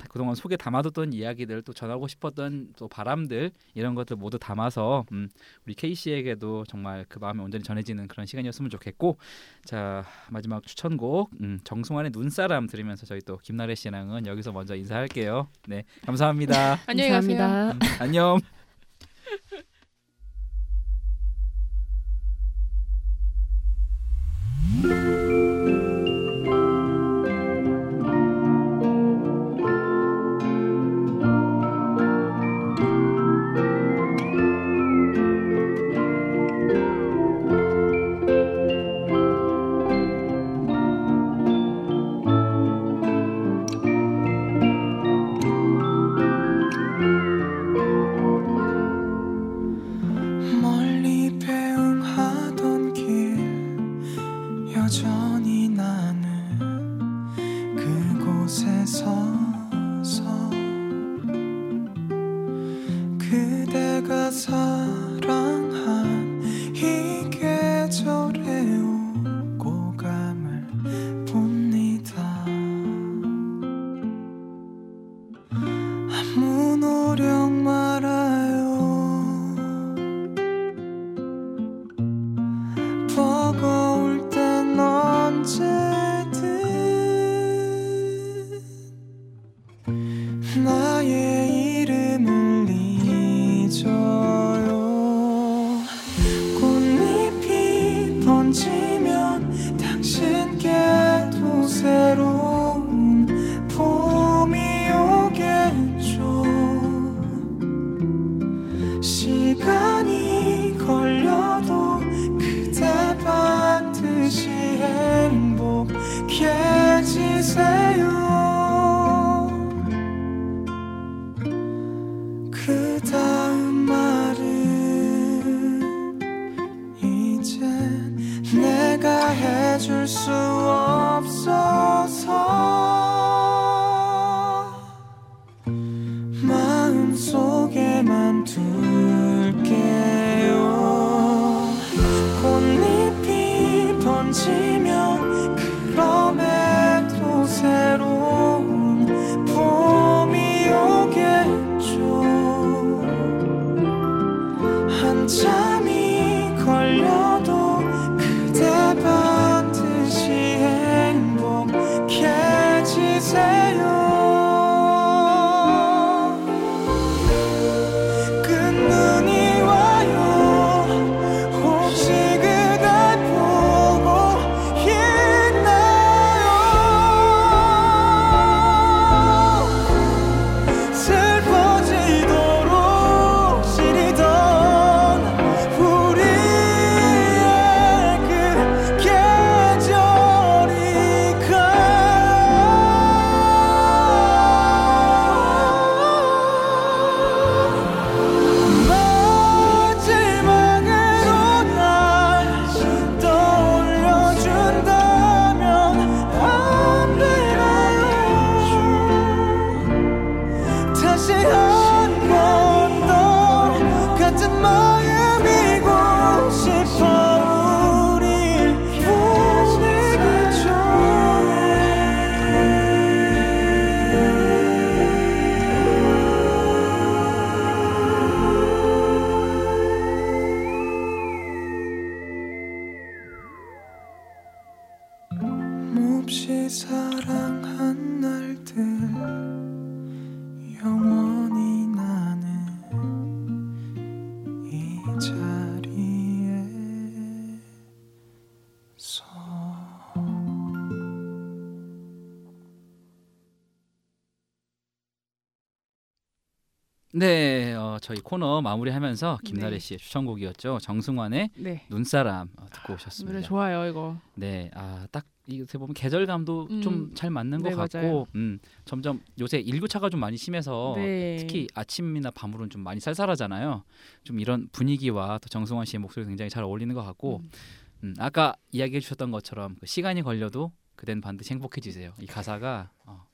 그동안 속에 담아뒀던 이야기들 또 전하고 싶었던 또 바람들 이런 것들 모두 담아서 음, 우리 K 씨에게도 정말 그 마음이 온전히 전해지는 그런 시간이었으면 좋겠고 자 마지막 추천곡 음, 정승환의 눈사람 들으면서 저희 또 김나래 씨랑은 여기서 먼저 인사할게요. 네 감사합니다. 안녕히 가세요. 음, 안녕. 멀리 코너 마무리하면서 김나래 네. 씨의 추천곡이었죠. 정승환의 네. 눈사람 어, 듣고 오셨습니다. 노래 좋아요 이거. 네, 아딱 이렇게 보면 계절감도 음. 좀잘 맞는 것 네, 같고, 맞아요. 음, 점점 요새 일교차가 좀 많이 심해서 네. 특히 아침이나 밤으로는 좀 많이 쌀쌀하잖아요. 좀 이런 분위기와 또 정승환 씨의 목소리 굉장히 잘 어울리는 것 같고, 음. 음, 아까 이야기해 주셨던 것처럼 그 시간이 걸려도 그댄 반드시 행복해지세요. 이 가사가 어, 참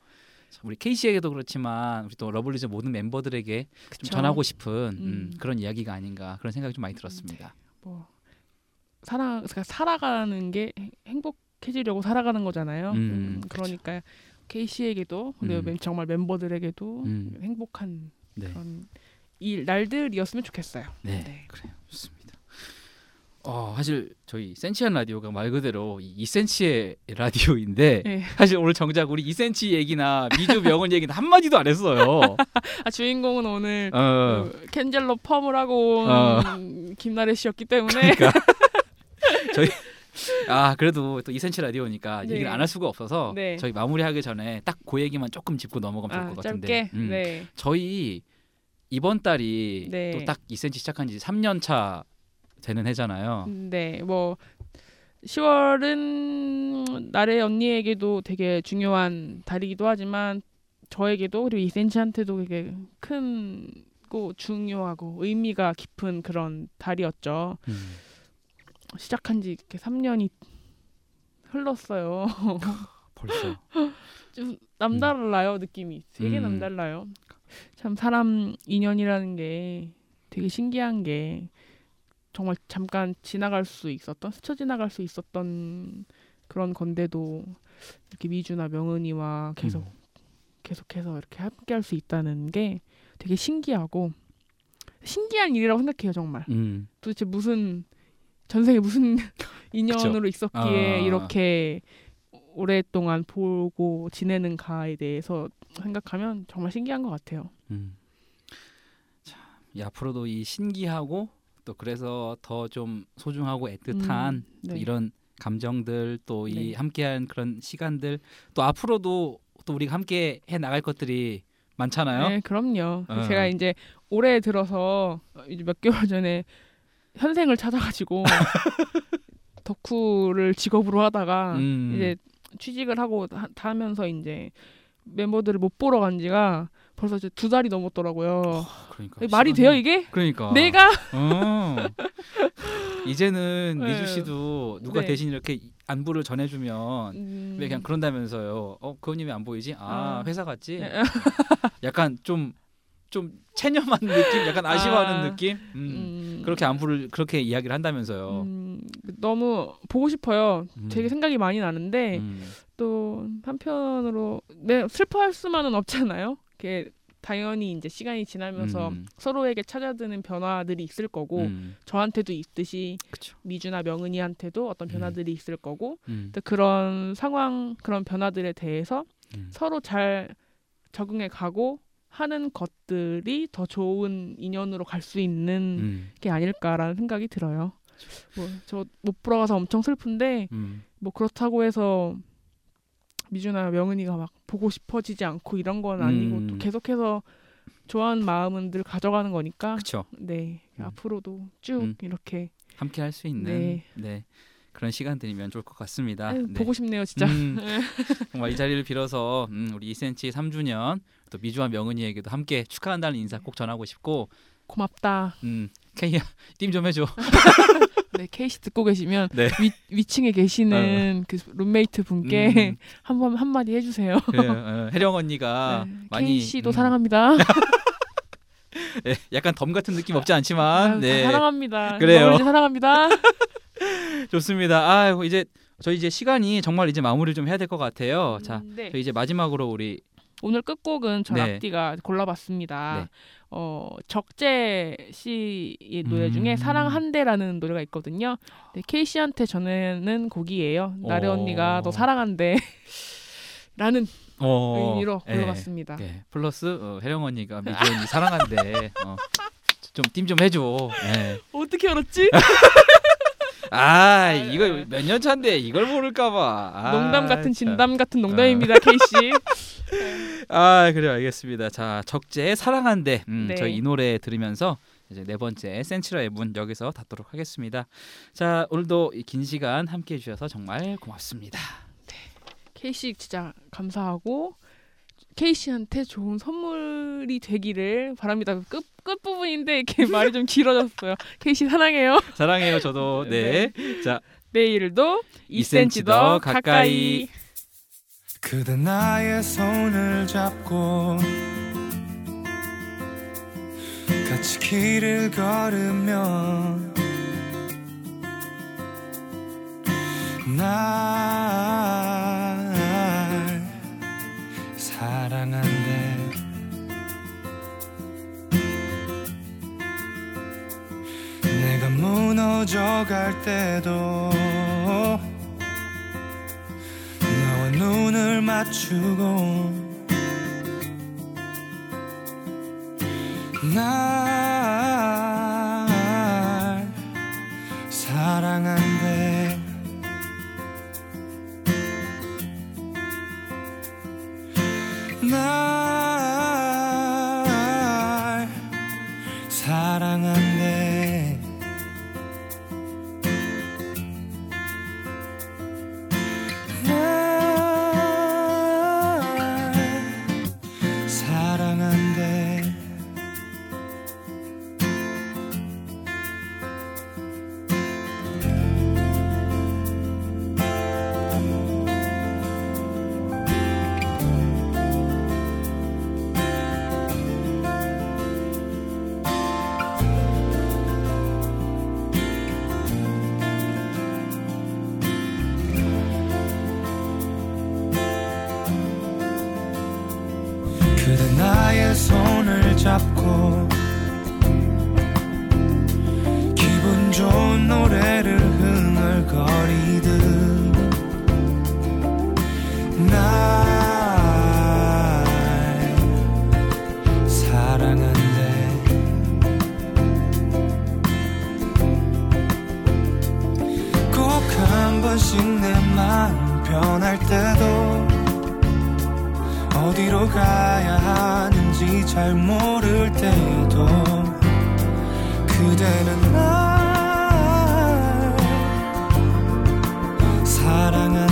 우리 K 씨에게도 그렇지만 우리 또 러블리즈 모든 멤버들에게 좀. 전하고 싶은 음, 음. 그런 이야기가 아닌가 그런 생각이 좀 많이 들었습니다. 뭐 살아 그러니까 살아가는 게 행- 행복해지려고 살아가는 거잖아요. 음, 음. 그러니까 케이 씨에게도 근데 음. 멤- 정말 멤버들에게도 음. 행복한 네. 그런 일 날들이었으면 좋겠어요. 네, 네. 그래요. 좋습니다. 어, 사실 저희 센치한 라디오가 말 그대로 이 2cm의 라디오인데 [LAUGHS] 네. 사실 오늘 정작 우리 2cm 얘기나 미주 명언 얘기는 한 마디도 안 했어요. [LAUGHS] 아 주인공은 오늘 어, 그 캔젤로 펌을 하고 온 어. 김나래 씨였기 때문에 그러니까 [LAUGHS] 저희 아 그래도 또 2cm 라디오니까 네. 얘기를 안 할 수가 없어서 네. 저희 마무리하기 전에 딱 그 얘기만 조금 짚고 넘어가면 아, 것 같은데. 음. 네. 저희 이번 달이 네. 또딱 2cm 시작한 지 3년 차 되는 해잖아요. 네, 뭐 10월은 나래 언니에게도 되게 중요한 달이기도 하지만 저에게도 그리고 이센치한테도 되게 큰고 중요하고 의미가 깊은 그런 달이었죠. 음. 시작한 지 이렇게 3년이 흘렀어요. [LAUGHS] 벌써. 좀 남달라요 느낌이 되게 음. 남달라요. 참 사람 인연이라는 게 되게 신기한 게 정말 잠깐 지나갈 수 있었던 스쳐 지나갈 수 있었던 그런 건데도 이렇게 미주나 명은이와 계속 음. 계속해서 이렇게 함께 할 수 있다는 게 되게 신기하고 신기한 일이라고 생각해요 정말. 음. 도대체 무슨 전생에 무슨 [LAUGHS] 인연으로 있었기에 아. 이렇게 오랫동안 보고 지내는가에 대해서 생각하면 정말 신기한 것 같아요. 음. 참, 이 앞으로도 이 신기하고 또 그래서 더 좀 소중하고 애틋한 음, 또 네. 이런 감정들 또이 네. 함께한 그런 시간들 또 앞으로도 또 우리가 함께 해 나갈 것들이 많잖아요. 네, 그럼요. 어. 제가 이제 올해 들어서 이제 몇 개월 전에 현생을 찾아가지고 [LAUGHS] 덕후를 직업으로 하다가 음. 이제 취직을 하고 하, 하면서 이제 멤버들을 못 보러 간 지가 벌써 이제 두 달이 넘었더라고요. 그러니까 말이 시간이- 돼요 이게? 그러니까 내가 어. [LAUGHS] 이제는 네. 미주 씨도 누가 네. 대신 이렇게 안부를 전해주면 음, 왜 그냥 그런다면서요. 어, 그분이 왜안 보이지? 아, 아. 회사 갔지. 네. [LAUGHS] 약간 좀좀 체념한 느낌, 약간 아쉬워하는 아. 느낌. 음. 음, 그렇게 안부를 그렇게 이야기를 한다면서요. 음, 너무 보고 싶어요. 음. 되게 생각이 많이 나는데 음. 또 한편으로 네, 슬퍼할 수만은 없잖아요. 이게 당연히 이제 시간이 지나면서 음. 서로에게 찾아드는 변화들이 있을 거고 음. 저한테도 있듯이 그쵸. 미주나 명은이한테도 어떤 음. 변화들이 있을 거고 음. 또 그런 상황 그런 변화들에 대해서 음. 서로 잘 적응해 가고 하는 것들이 더 좋은 인연으로 갈 수 있는 음. 게 아닐까라는 생각이 들어요. 뭐 저못 보러 가서 엄청 슬픈데 음. 뭐 그렇다고 해서 미주나 명은이가 막 보고 싶어지지 않고 이런 건 아니고 음. 또 계속해서 좋아하는 마음은 늘 가져가는 거니까 그렇죠. 네 음. 앞으로도 쭉 음. 이렇게 함께 할 수 있는 네. 네. 그런 시간들이면 좋을 것 같습니다. 아유, 네. 보고 싶네요 진짜. 음, [LAUGHS] 정말 이 자리를 빌어서 음, 우리 2cm 3주년 또 미주와 명은이에게도 함께 축하한다는 인사 꼭 전하고 싶고 고맙다. 음, 케이야 띵 [LAUGHS] 좀 해줘. [LAUGHS] 네 케이씨 듣고 계시면 네. 위, 위층에 계시는 그 룸메이트 분께 음, [LAUGHS] 한번 한마디 해주세요. 그래, 어, 혜령 언니가 [LAUGHS] 네, 많이 케이 씨도 음, 사랑합니다. [LAUGHS] 예, 약간 덤 같은 느낌 없지 아유, 않지만 다네 사랑합니다. 그래요. 사랑합니다. 좋습니다. 아 이제 저희 이제 시간이 정말 이제 마무리를 좀 해야 될 것 같아요. 자 음, 네. 저희 이제 마지막으로 우리 오늘 끝곡은 저 네. 앞뒤가 골라봤습니다. 네. 어 적재 씨의 노래 음. 중에 사랑 한대라는 노래가 있거든요. 네, 케이 씨한테 전하는 곡이에요. 나래 어. 언니가 너 사랑한대. 라는 어, 의미로 예, 골라봤습니다. 예, 플러스 어, 혜령 언니가 미주 언니 사랑한대. 어, 좀팀 좀 해줘. 예. 어떻게 알았지? [LAUGHS] 아 이거 몇 년 차인데 이걸 모를까봐. 아, 농담 같은 참. 진담 같은 농담입니다, 케이 씨. [LAUGHS] 아 그래요 알겠습니다. 자 적재의 사랑한대. 음, 네. 저희 이 노래 들으면서 이제 네 번째 센츄라의 문 여기서 닫도록 하겠습니다. 자 오늘도 이긴 시간 함께 해 주셔서 정말 고맙습니다. 케이 씨 진짜 감사하고 케이 씨한테 좋은 선물이 되기를 바랍니다. 끝, 끝 부분인데 이렇게 [LAUGHS] 말이 좀 길어졌어요. 케이 씨 사랑해요. [LAUGHS] 사랑해요 저도. 네. 자 내일도 2cm 2cm 더더 가까이. 가까이. 그대 나의 손을 잡고 같이 길을 걸으면 나 사랑한대. 내가 무너져 갈 때도 너와 눈을 맞추고 날 사랑한 때도 어디로 가야 하는지 잘 모를 때도 그대는 날 사랑한